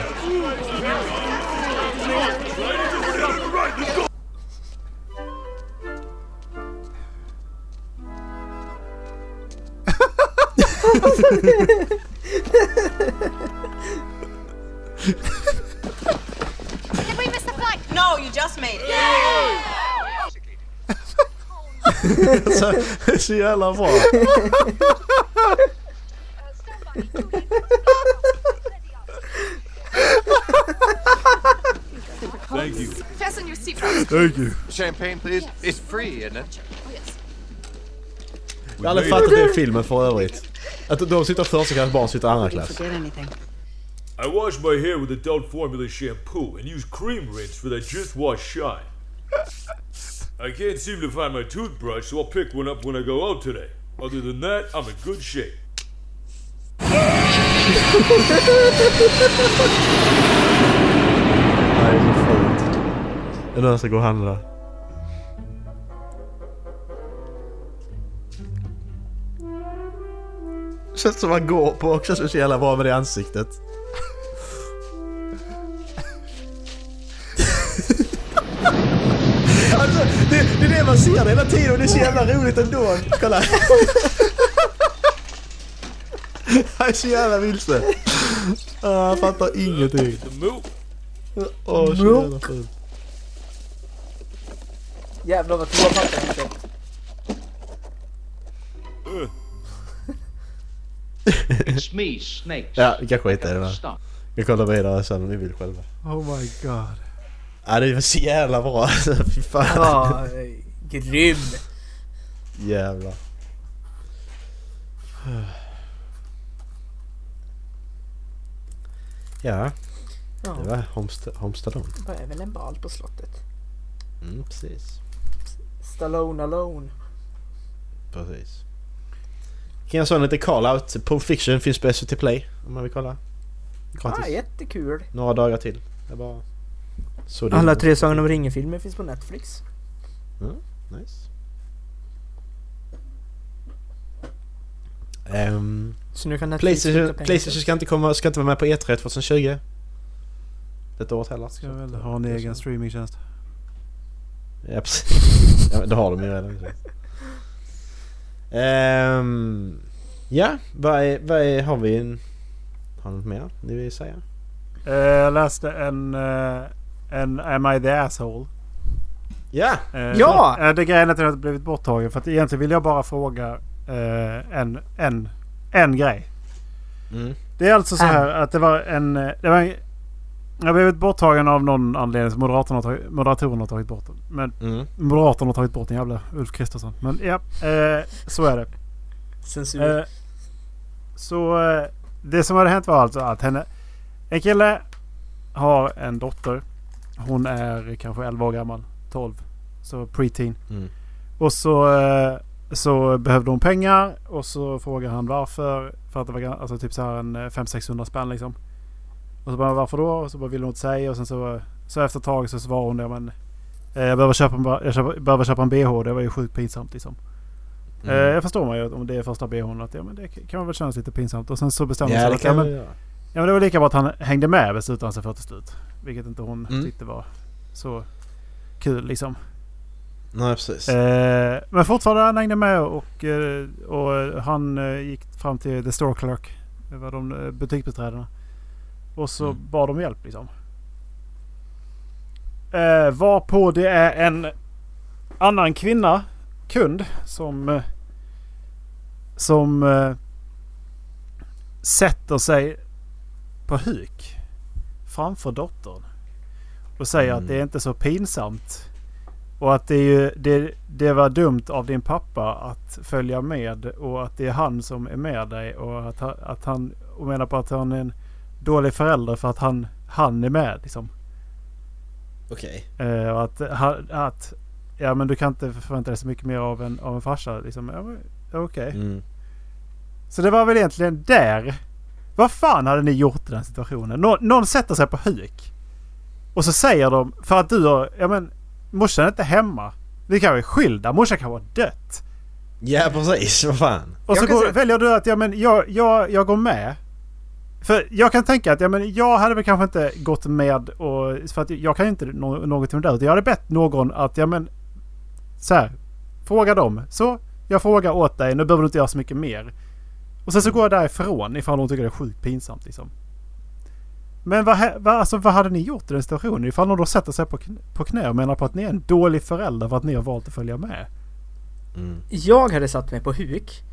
Did we miss the flight? No, you just made it. Så, det är så jävla bra. Thank you. Fasten your seatbelt. Thank you. Champagne, please. It's free, isn't it? Oh, yes. Jag har aldrig fattat det i filmen för övrigt. Att de sitter första klass, barn sitter andra klass. Forget anything. I wash my hair with adult formula shampoo and use cream rinse for that just wash shine. I can't seem to find my toothbrush, so I'll pick one up when I go out today. Other than that, I'm in good shape. Nej, det är så fult. Det är någon som ska Känns som man går på känns så jävla bra med det ansiktet. [LAUGHS] alltså, det, det är det man ser hela tiden och det är så jävla roligt ändå. Kolla! [LAUGHS] Han är så jävla vilse. Ah, Han fattar ingenting. Åh, så jävla fult. Jävlar vad toapapper jag har It's me, Snakes. Ja, vi kan skita i det va. Stop. Vi kollar vidare sen om ni vill själva. Oh my god. Ja, det var så jävla bra alltså. Fy fan. Ja, grym. Jävlar. Ja, Ja, det var Homestead, Homestead On. det är väl en bal på slottet. Mm, precis. Stallone alone. Precis. Kan jag säga lite call-out. Pulp Fiction finns på SVT Play om man vill kolla. Gratis. Ah, jättekul. Några dagar till. Det är bara... Så det Alla tre Sagan om ringen-filmer finns på Netflix. Nice. Ehm, Så nu kan Netflix Playstation, Playstation ska inte, komma, ska inte vara med på E3 2020. Detta året heller. Ska väl ha en egen streamingtjänst. [LAUGHS] Ja precis. ja, det har de ju redan. Ehm, ja, vad, är, vad är, har vi en... Har något mer ni vill säga? Eh, Jag läste en, eh, en Am I the asshole? Ja! Eh, Ja! eh, Det grejen är att den har blivit borttagen. För att egentligen vill jag bara fråga en, en, en grej. Mm. Det är alltså så här att det var en... Det var en jag har blivit borttagen av någon anledning. så Moderaterna har tagit, Moderaterna har tagit bort den. Men Mm. Moderaterna har tagit bort den jävla Ulf Kristersson. Men ja, eh, så är det. Censur. Eh, så eh, det som hade hänt var alltså att henne... En kille har en dotter. Hon är kanske 11 år gammal. 12. Så preteen. Mm. Och så, eh, så behövde hon pengar. Och så frågar han varför. För att det var alltså typ så här en eh, 500-600 spänn liksom. Och så bara varför då? Och så bara ville hon inte säga. Och sen så, så efter ett tag så svarade hon det. Men, eh, jag, behöver köpa en, jag köper, behöver köpa en bh. Det var ju sjukt pinsamt liksom. Eh, Mm. jag förstår man ju om det är första bhn att ja, men det kan väl kännas lite pinsamt. Och sen så bestämde hon Ja, sig det att ja, men, ja, men det var lika bra att han hängde med beslutade han sig för till slut. Vilket inte hon Mm. tyckte var så kul liksom. Nej precis. Eh, men fortfarande han hängde med och, eh, och han eh, gick fram till the store clerk. Det var de eh, butiksbiträdena. Och så Mm. bad de hjälp liksom. Eh, varpå det är en annan kvinna, kund, som eh, som eh, sätter sig på huk framför dottern. Och säger Mm. att det är inte så pinsamt. Och att det, är ju, det, det var dumt av din pappa att följa med och att det är han som är med dig. Och att, han- att han och menar på att han är en dålig förälder för att han, han är med. Liksom. Okej. Eh, och att, att ja men du kan inte förvänta dig så mycket mer av en, av en farsa. Liksom. Ja, Okej. Mm. Så det var väl egentligen där. Vad fan hade ni gjort i den situationen? Nå, någon sätter sig på huk. Och så säger de, för att du har, ja men morsan är inte hemma. Vi kan vara skilda, morsan kan vara dött. Ja precis, vad fan. Och så går, väljer du att ja, men jag, jag, jag går med. För jag kan tänka att ja, men jag hade väl kanske inte gått med och, för att jag kan ju inte nå, något om det. Jag hade bett någon att ja men så här. Fråga dem. Så jag frågar åt dig. Nu behöver du inte göra så mycket mer. Och sen så går jag därifrån ifall hon tycker det är sjukt pinsamt liksom. Men vad, vad, alltså, vad hade ni gjort i den situationen? Ifall någon då sätter sig på, knä, på knä och menar på att ni är en dålig förälder för att ni har valt att följa med. Mm. Jag hade satt mig på huk,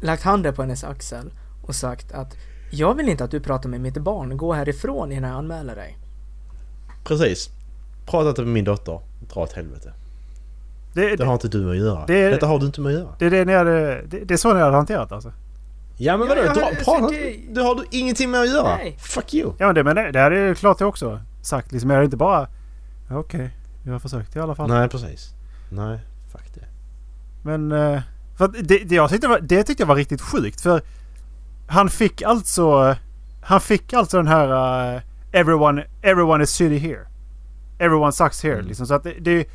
lagt handen på hennes axel och sagt att jag vill inte att du pratar med mitt barn, gå härifrån innan jag anmäler dig. Precis. Prata inte med min dotter. Dra åt helvete. Det, Det har inte du med att göra. det- Detta har du inte med att göra. Det är, det, ni hade, det, det är så ni hade hanterat alltså? Ja men vadå? Dra, prata det- Det har du ingenting med att göra. Nej. Fuck you. Ja men det, men det, det hade ju klart jag också sagt. Liksom, jag hade inte bara... Okej, jag har försökt i alla fall. Nej precis. Nej, fuck det. Men... eh, För att det, det, jag tyckte var, det tyckte jag var riktigt sjukt. För han fick alltså... Han fick alltså den här... eh, everyone, everyone is shitty here. Everyone sucks here. Mm. Liksom, så att det, det,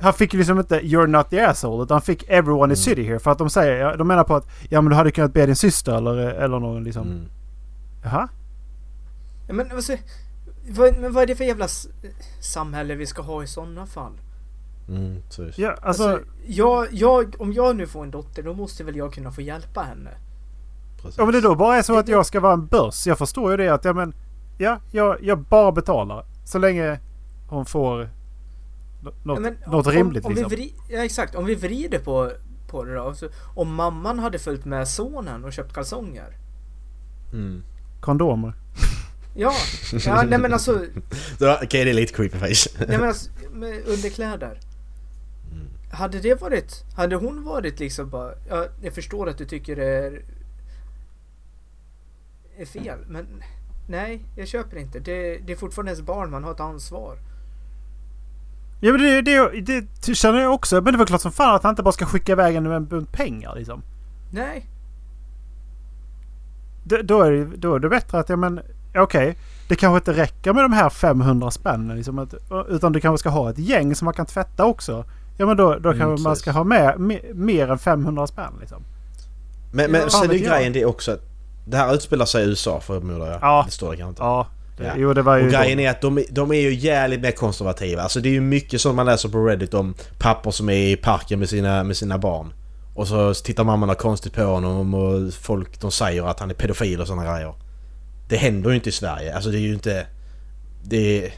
han fick liksom inte “You're not the asshole” utan han fick “Everyone Mm. is city here”. För att de säger, de menar på att ja men du hade kunnat be din syster eller, eller någon liksom. Mm. Jaha? Ja, Men, alltså, vad, men vad är det för jävla samhälle vi ska ha i sådana fall? Mm. Ja, alltså, Alltså, jag, jag, om jag nu får en dotter då måste väl jag kunna få hjälpa henne? Precis. Ja men det då bara är så att jag ska vara en börs. Jag förstår ju det att ja men... Ja, jag, jag bara betalar. Så länge hon får nå- något, Ja, men något om, rimligt om liksom. vi vri, Ja exakt, om vi vrider på, på det då. Så, om mamman hade följt med sonen och köpt kalsonger. Mm. Kondomer. [LAUGHS] Ja, ja nej men alltså, [LAUGHS] Okej, det är lite creepy face. nej men alltså med underkläder. Hade det varit, hade hon varit liksom bara, ja, jag förstår att du tycker det är, är fel, men nej, jag köper inte. Det, det är fortfarande ens barn, man har ett ansvar. Ja men det, det, det känner jag också. Men det var klart som fan att han inte bara ska skicka iväg henne med en bunt pengar liksom. Nej, Då, då, är, det, då är det bättre att ja men okej. det kanske inte räcker med de här 500 spännen liksom. Att, utan du kanske ska ha ett gäng som man kan tvätta också. Ja men då, då Mm, kanske man precis. ska ha med me- mer än 500 spänn liksom. Men, men Ja, sen är ju grejen det också att det här utspelar sig i USA förmodar jag. Ja. Det står det kanske inte. Ja. Ja. Jo det var ju... Och grejen är att de, de är ju jävligt mer konservativa. Alltså det är ju mycket som man läser på Reddit om pappor som är i parken med sina, med sina barn. Och så tittar mamman konstigt på honom och folk de säger att han är pedofil och sådana grejer. Det händer ju inte i Sverige. Alltså det är ju inte... Det är...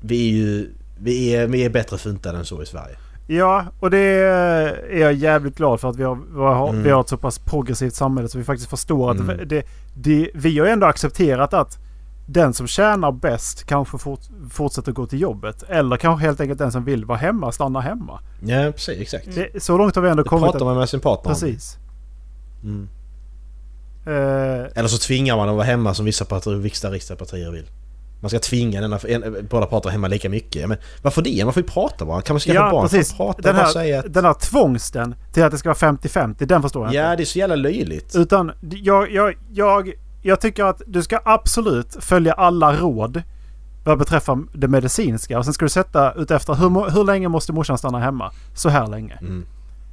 Vi är ju... Vi är, vi är bättre funtade än så i Sverige. Ja, och det är jag jävligt glad för att vi har, vi har, Mm. vi har ett så pass progressivt samhälle så vi faktiskt förstår att Mm. det, det, vi har ju ändå accepterat att den som tjänar bäst kanske fort, fortsätter gå till jobbet. Eller kanske helt enkelt den som vill vara hemma stannar hemma. Ja precis, exakt. Det, så långt har vi ändå Det kommit. pratar man med sin partner. Precis. Mm. Eh, Eller så tvingar man att vara hemma som vissa partier, vissa riksdagspartier vill. Man ska tvinga den att en, båda parter hemma lika mycket. Men varför det? Man får ju prata bara. Kan man skaffa ja, barn? precis. Prata Den bara säga här, att... den här tvångsten till att det ska vara 50-50, den förstår jag Ja, inte. det är så jävla löjligt. Utan jag, jag, jag, jag tycker att du ska absolut följa alla råd vad beträffar det medicinska. Och sen ska du sätta ut efter hur, hur länge måste morsan stanna hemma? Så här länge. Mm.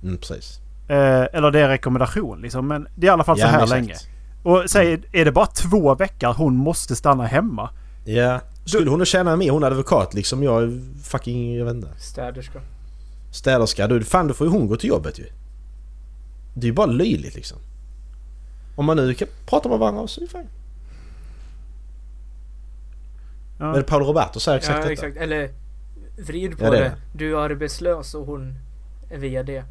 Mm, precis. Eh, eller det är en rekommendation liksom. Men det är i alla fall så men här länge. Och säg, är det bara två veckor hon måste stanna hemma? Ja. Skulle hon tjäna mer? Hon är advokat liksom. Jag är fucking, jag vet inte. städerska. Städerska. Du, fan då får ju hon gå till jobbet ju. Det är ju bara löjligt liksom. Om man nu kan prata med varandra så är det fine. Ja. Men Paolo Roberto säger exakt ja, detta. exakt. Eller vrid på Ja, det det. Du är arbetslös och hon är VD.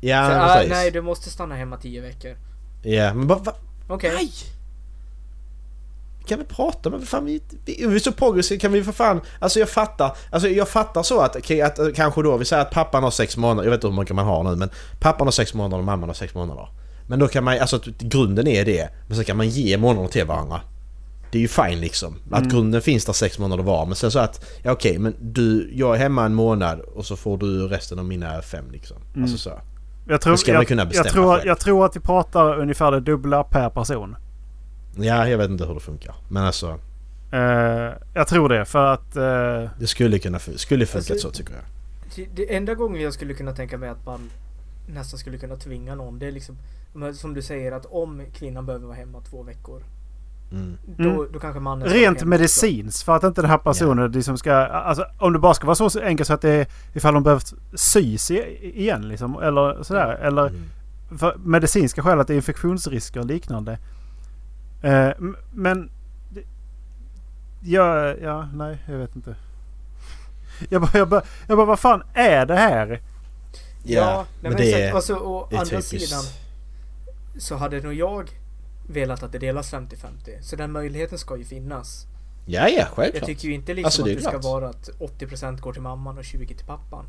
Ja, Så, ah, nej, du måste stanna hemma tio veckor. Ja, men. Va, Okej. Nej! Kan vi prata med... Fan, vi, vi, är så progressiva, kan vi för fan... Alltså jag fattar. Alltså jag fattar så att, okej, att eh, kanske då, vi säger att pappan har sex månader, jag vet inte hur många man har nu men pappan har sex månader och mamman har sex månader. Men då kan man, alltså grunden är det, men sen kan man ge månader till varandra. Det är ju fine liksom. Att grunden finns där sex månader var. Men sen så att, ja okej men du, jag är hemma en månad och så får du resten av mina fem liksom. Alltså så. Jag tror, ska man jag, kunna jag, bestämma tror, själv. jag tror att vi pratar ungefär det dubbla per person. Ja, jag vet inte hur det funkar. Men alltså, Eh, jag tror det för att... eh, det skulle kunna skulle funkat Alltså- så tycker jag. Det- enda gången jag skulle kunna tänka mig att man nästan skulle kunna tvinga någon. Det är liksom som du säger att om kvinnan behöver vara hemma två veckor. Mm. Då, Mm. då kanske mannen Rent medicinskt för att inte den här personen liksom ska... Alltså om det bara ska vara så enkelt så att det är ifall de behövt sys igen liksom. Eller sådär. Eller Mm. för medicinska skäl att det är infektionsrisker och liknande. Eh, men... det- Ja, ja, nej, jag vet inte. Jag bara, jag bara, jag bara vad fan är det här? Ja, nej, men, det exakt. är, Alltså, å andra typiskt. sidan så hade nog jag velat att det delas 50-50. Så den möjligheten ska ju finnas. Ja, ja, Jag självklart. tycker ju inte liksom Alltså, det att det ska klart. vara att 80% går till mamman och 20% till pappan.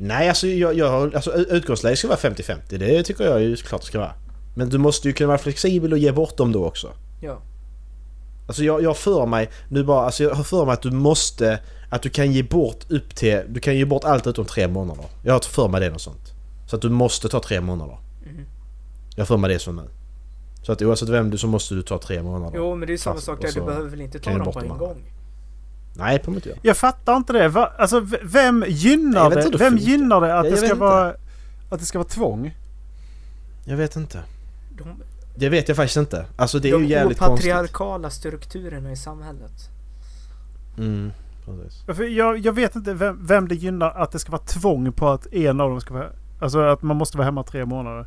Nej, alltså, jag, jag, alltså ut- utgångsläget ska vara 50-50. Det tycker jag ju klart det ska vara. Men du måste ju kunna vara flexibel och ge bort dem då också. Ja. Alltså jag, jag för mig, nu bara, alltså jag har för mig att du måste, att du kan ge bort upp till, du kan ge bort allt utom tre månader. Jag har för mig det något sånt. Så att du måste ta tre månader. Mhm. Jag har för mig det så nu. Så att oavsett vem du så måste du ta tre månader. Jo men det är ju samma sak där. Du behöver väl inte ta dem bort på en andra. gång? Nej, kommer inte göra. Jag fattar inte det. Va? Alltså vem Jag gynnar det? Vem funkar. gynnar det att Jag- det jag ska vara... Att det ska vara tvång? Jag vet inte. De, Det vet jag faktiskt inte. Alltså det är ju de jävligt konstigt. patriarkala strukturerna i samhället. Mm, precis. Jag, jag vet inte vem, vem det gynnar att det ska vara tvång på att en av dem ska vara... Alltså att man måste vara hemma tre månader.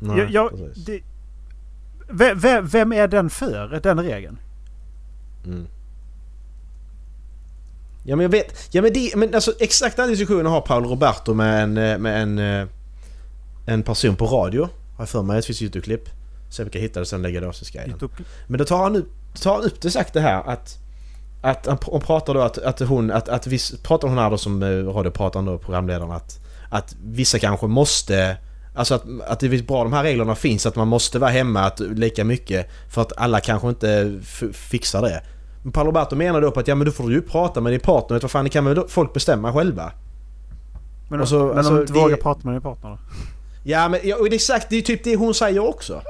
Nej, jag, jag, precis. det, vem, vem, är den för? Den regeln? Mm. Ja men jag vet, ja men det, men alltså exakt den diskussionen har Paolo Roberto med en, eh, med en, eh, en person på radio. Har jag för mig, det finns YouTube-klipp. Så jag kan hitta det sen och lägga det av sig. Men då tar han upp, tar han upp det sagt det här att att han, han pratar då att, att hon, att, att viss, pratar hon här då som eh, radioprataren då, programledaren att Att vissa kanske måste Alltså att, att det är bra de här reglerna finns att man måste vara hemma att, lika mycket För att alla kanske inte fixar det Men Paolo Roberto menar då på att ja men då får du ju prata med din partner, vet vad fan det kan väl folk bestämma själva? Men, Och så- men alltså, om du inte det- vågar prata med din partner då? Ja men ja, och det är exakt, det är typ det hon säger också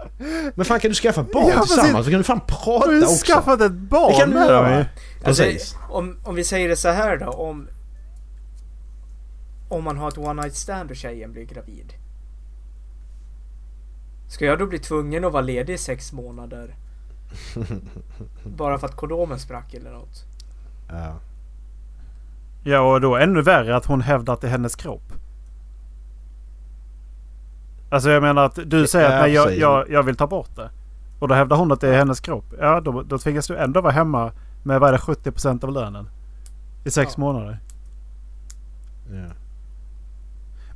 Men fan kan du skaffa barn Ja, tillsammans så kan du fan prata Du har ju också! skaffat ett barn Det kan du göra. Alltså, Precis. om, om vi säger det så här då. Om, om man har ett one night stand och tjejen blir gravid. Ska jag då bli tvungen att vara ledig i sex månader? [LAUGHS] Bara för att kondomen sprack eller något? Ja. Ja och då ännu värre att hon hävdar att det är hennes kropp. Alltså jag menar att du säger att nej, jag, jag, jag vill ta bort det. Och då hävdar hon att det är hennes kropp. Ja då, då tvingas du ändå vara hemma med vad är det 70% av lönen. I sex Ja. månader. Ja.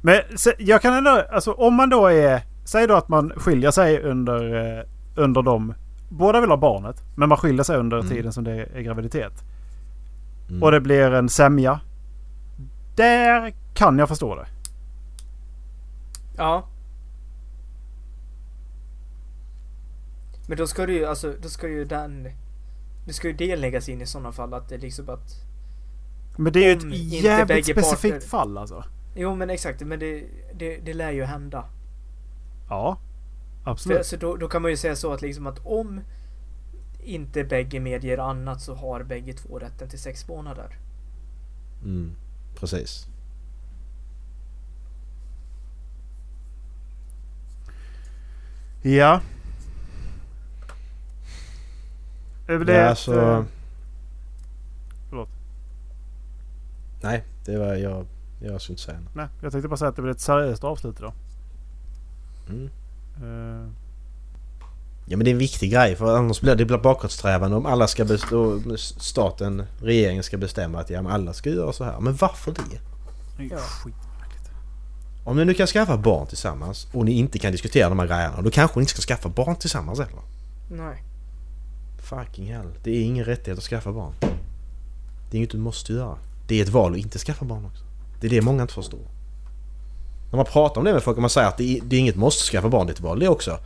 Men jag kan ändå, alltså om man då är, säg då att man skiljer sig under, eh, under de, båda vill ha barnet. Men man skiljer sig under Mm. tiden som det är graviditet. Mm. Och det blir en sämja. Där kan jag förstå det. Ja. Men då ska du ju alltså, då ska ju den... Då ska ju det läggas in i sådana fall att det liksom att... Men det är ju Om ett inte jävligt specifikt parter- fall alltså. Jo men exakt, men det, det, det lär ju hända. Ja. För, Absolut. så då, då kan man ju säga så att liksom att om inte bägge medger annat så har bägge två rätten till sex månader. Mm. Precis. Ja. Det blir ja, ett, alltså... eh, förlåt. Nej, det var jag... Jag skulle inte säga något. Nej, jag tänkte bara säga att det blir ett seriöst avslut idag. Mm. Eh, Ja men det är en viktig grej för annars blir det bakåtsträvande om alla ska bestå, staten, regeringen ska bestämma att ja men alla ska göra så här. Men varför det? det är Ja. Om ni nu kan skaffa barn tillsammans och ni inte kan diskutera de här grejerna då kanske ni inte ska skaffa barn tillsammans heller. Nej. Fucking hell. Det är ingen rättighet att skaffa barn. Det är inget du måste göra. Det är ett val att inte skaffa barn också. Det är det många inte förstår. När man pratar om det med folk och man säger att det är, det är inget måste skaffa barn, det är ett val det också.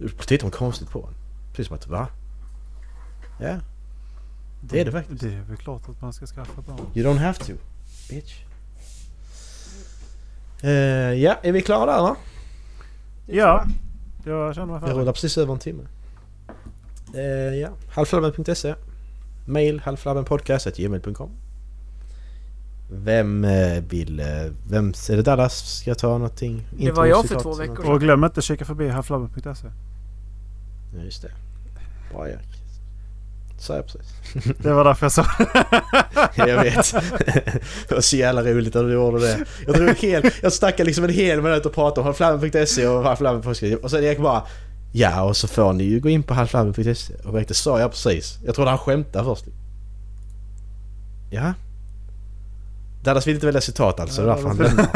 Då tittar de konstigt på en. Precis som att va? Ja. Det är det faktiskt. Det är väl klart att man ska skaffa barn. You don't have to. Bitch. Eh, ja, är vi klara där va? Ja. Jag känner mig färdig. rullar precis över en timme. Eh, ja, halvflabben.se Mail halvflabbenpodcast.gmail.com Vem eh, vill... Eh, vem... Är det Dallas? Ska jag ta någonting? Det var jag för två veckor något? Och glöm inte att kika förbi halflabben.se. Ja, just det. Bra Erik. Sa jag precis. [LAUGHS] Det var därför jag sa [LAUGHS] jag vet. det var så jävla roligt att du gjorde det. Jag drog hel, jag snackade liksom en hel minut och pratade om halvflabben.se och halvflabben.se och sen Erik bara Ja och så får ni ju gå in på halvflabben.se och det sa jag precis. Jag trodde han skämtade först. Ja. Dallas vill inte välja citat alltså, det är därför han lämnar.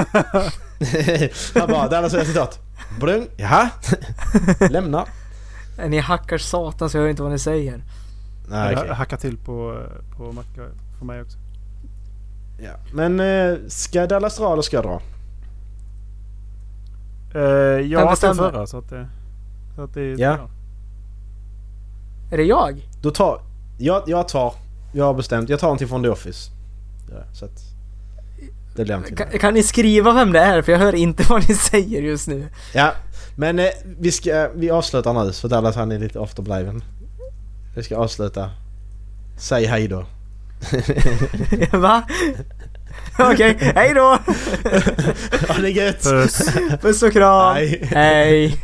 [LAUGHS] han bara Dallas vill citat. Brung, jaha? Lämnar. [LAUGHS] Ni hackar satan så jag hör inte vad ni säger. Nej. Jag hackar till på, på Macka för mig också. ja. Men eh, ska Dallas dra eller ska jag dra? Uh, jag bestämmer. förra så att det... Så att det Ja. Är det jag? Då tar... Jag, jag tar... Jag har bestämt. Jag tar någonting från The Office. Ja, så att... Det blir någonting. Kan, kan ni skriva vem det är? För jag hör inte [LAUGHS] vad ni säger just nu. Ja, men eh, vi ska... Vi avslutar nu för Dallas han är lite afterbliven. Vi ska avsluta. Säg hej då. [LAUGHS] Va? Okej, hej då! [LAUGHS] Ha det gött! Puss. Puss och kram! Hej. Hej.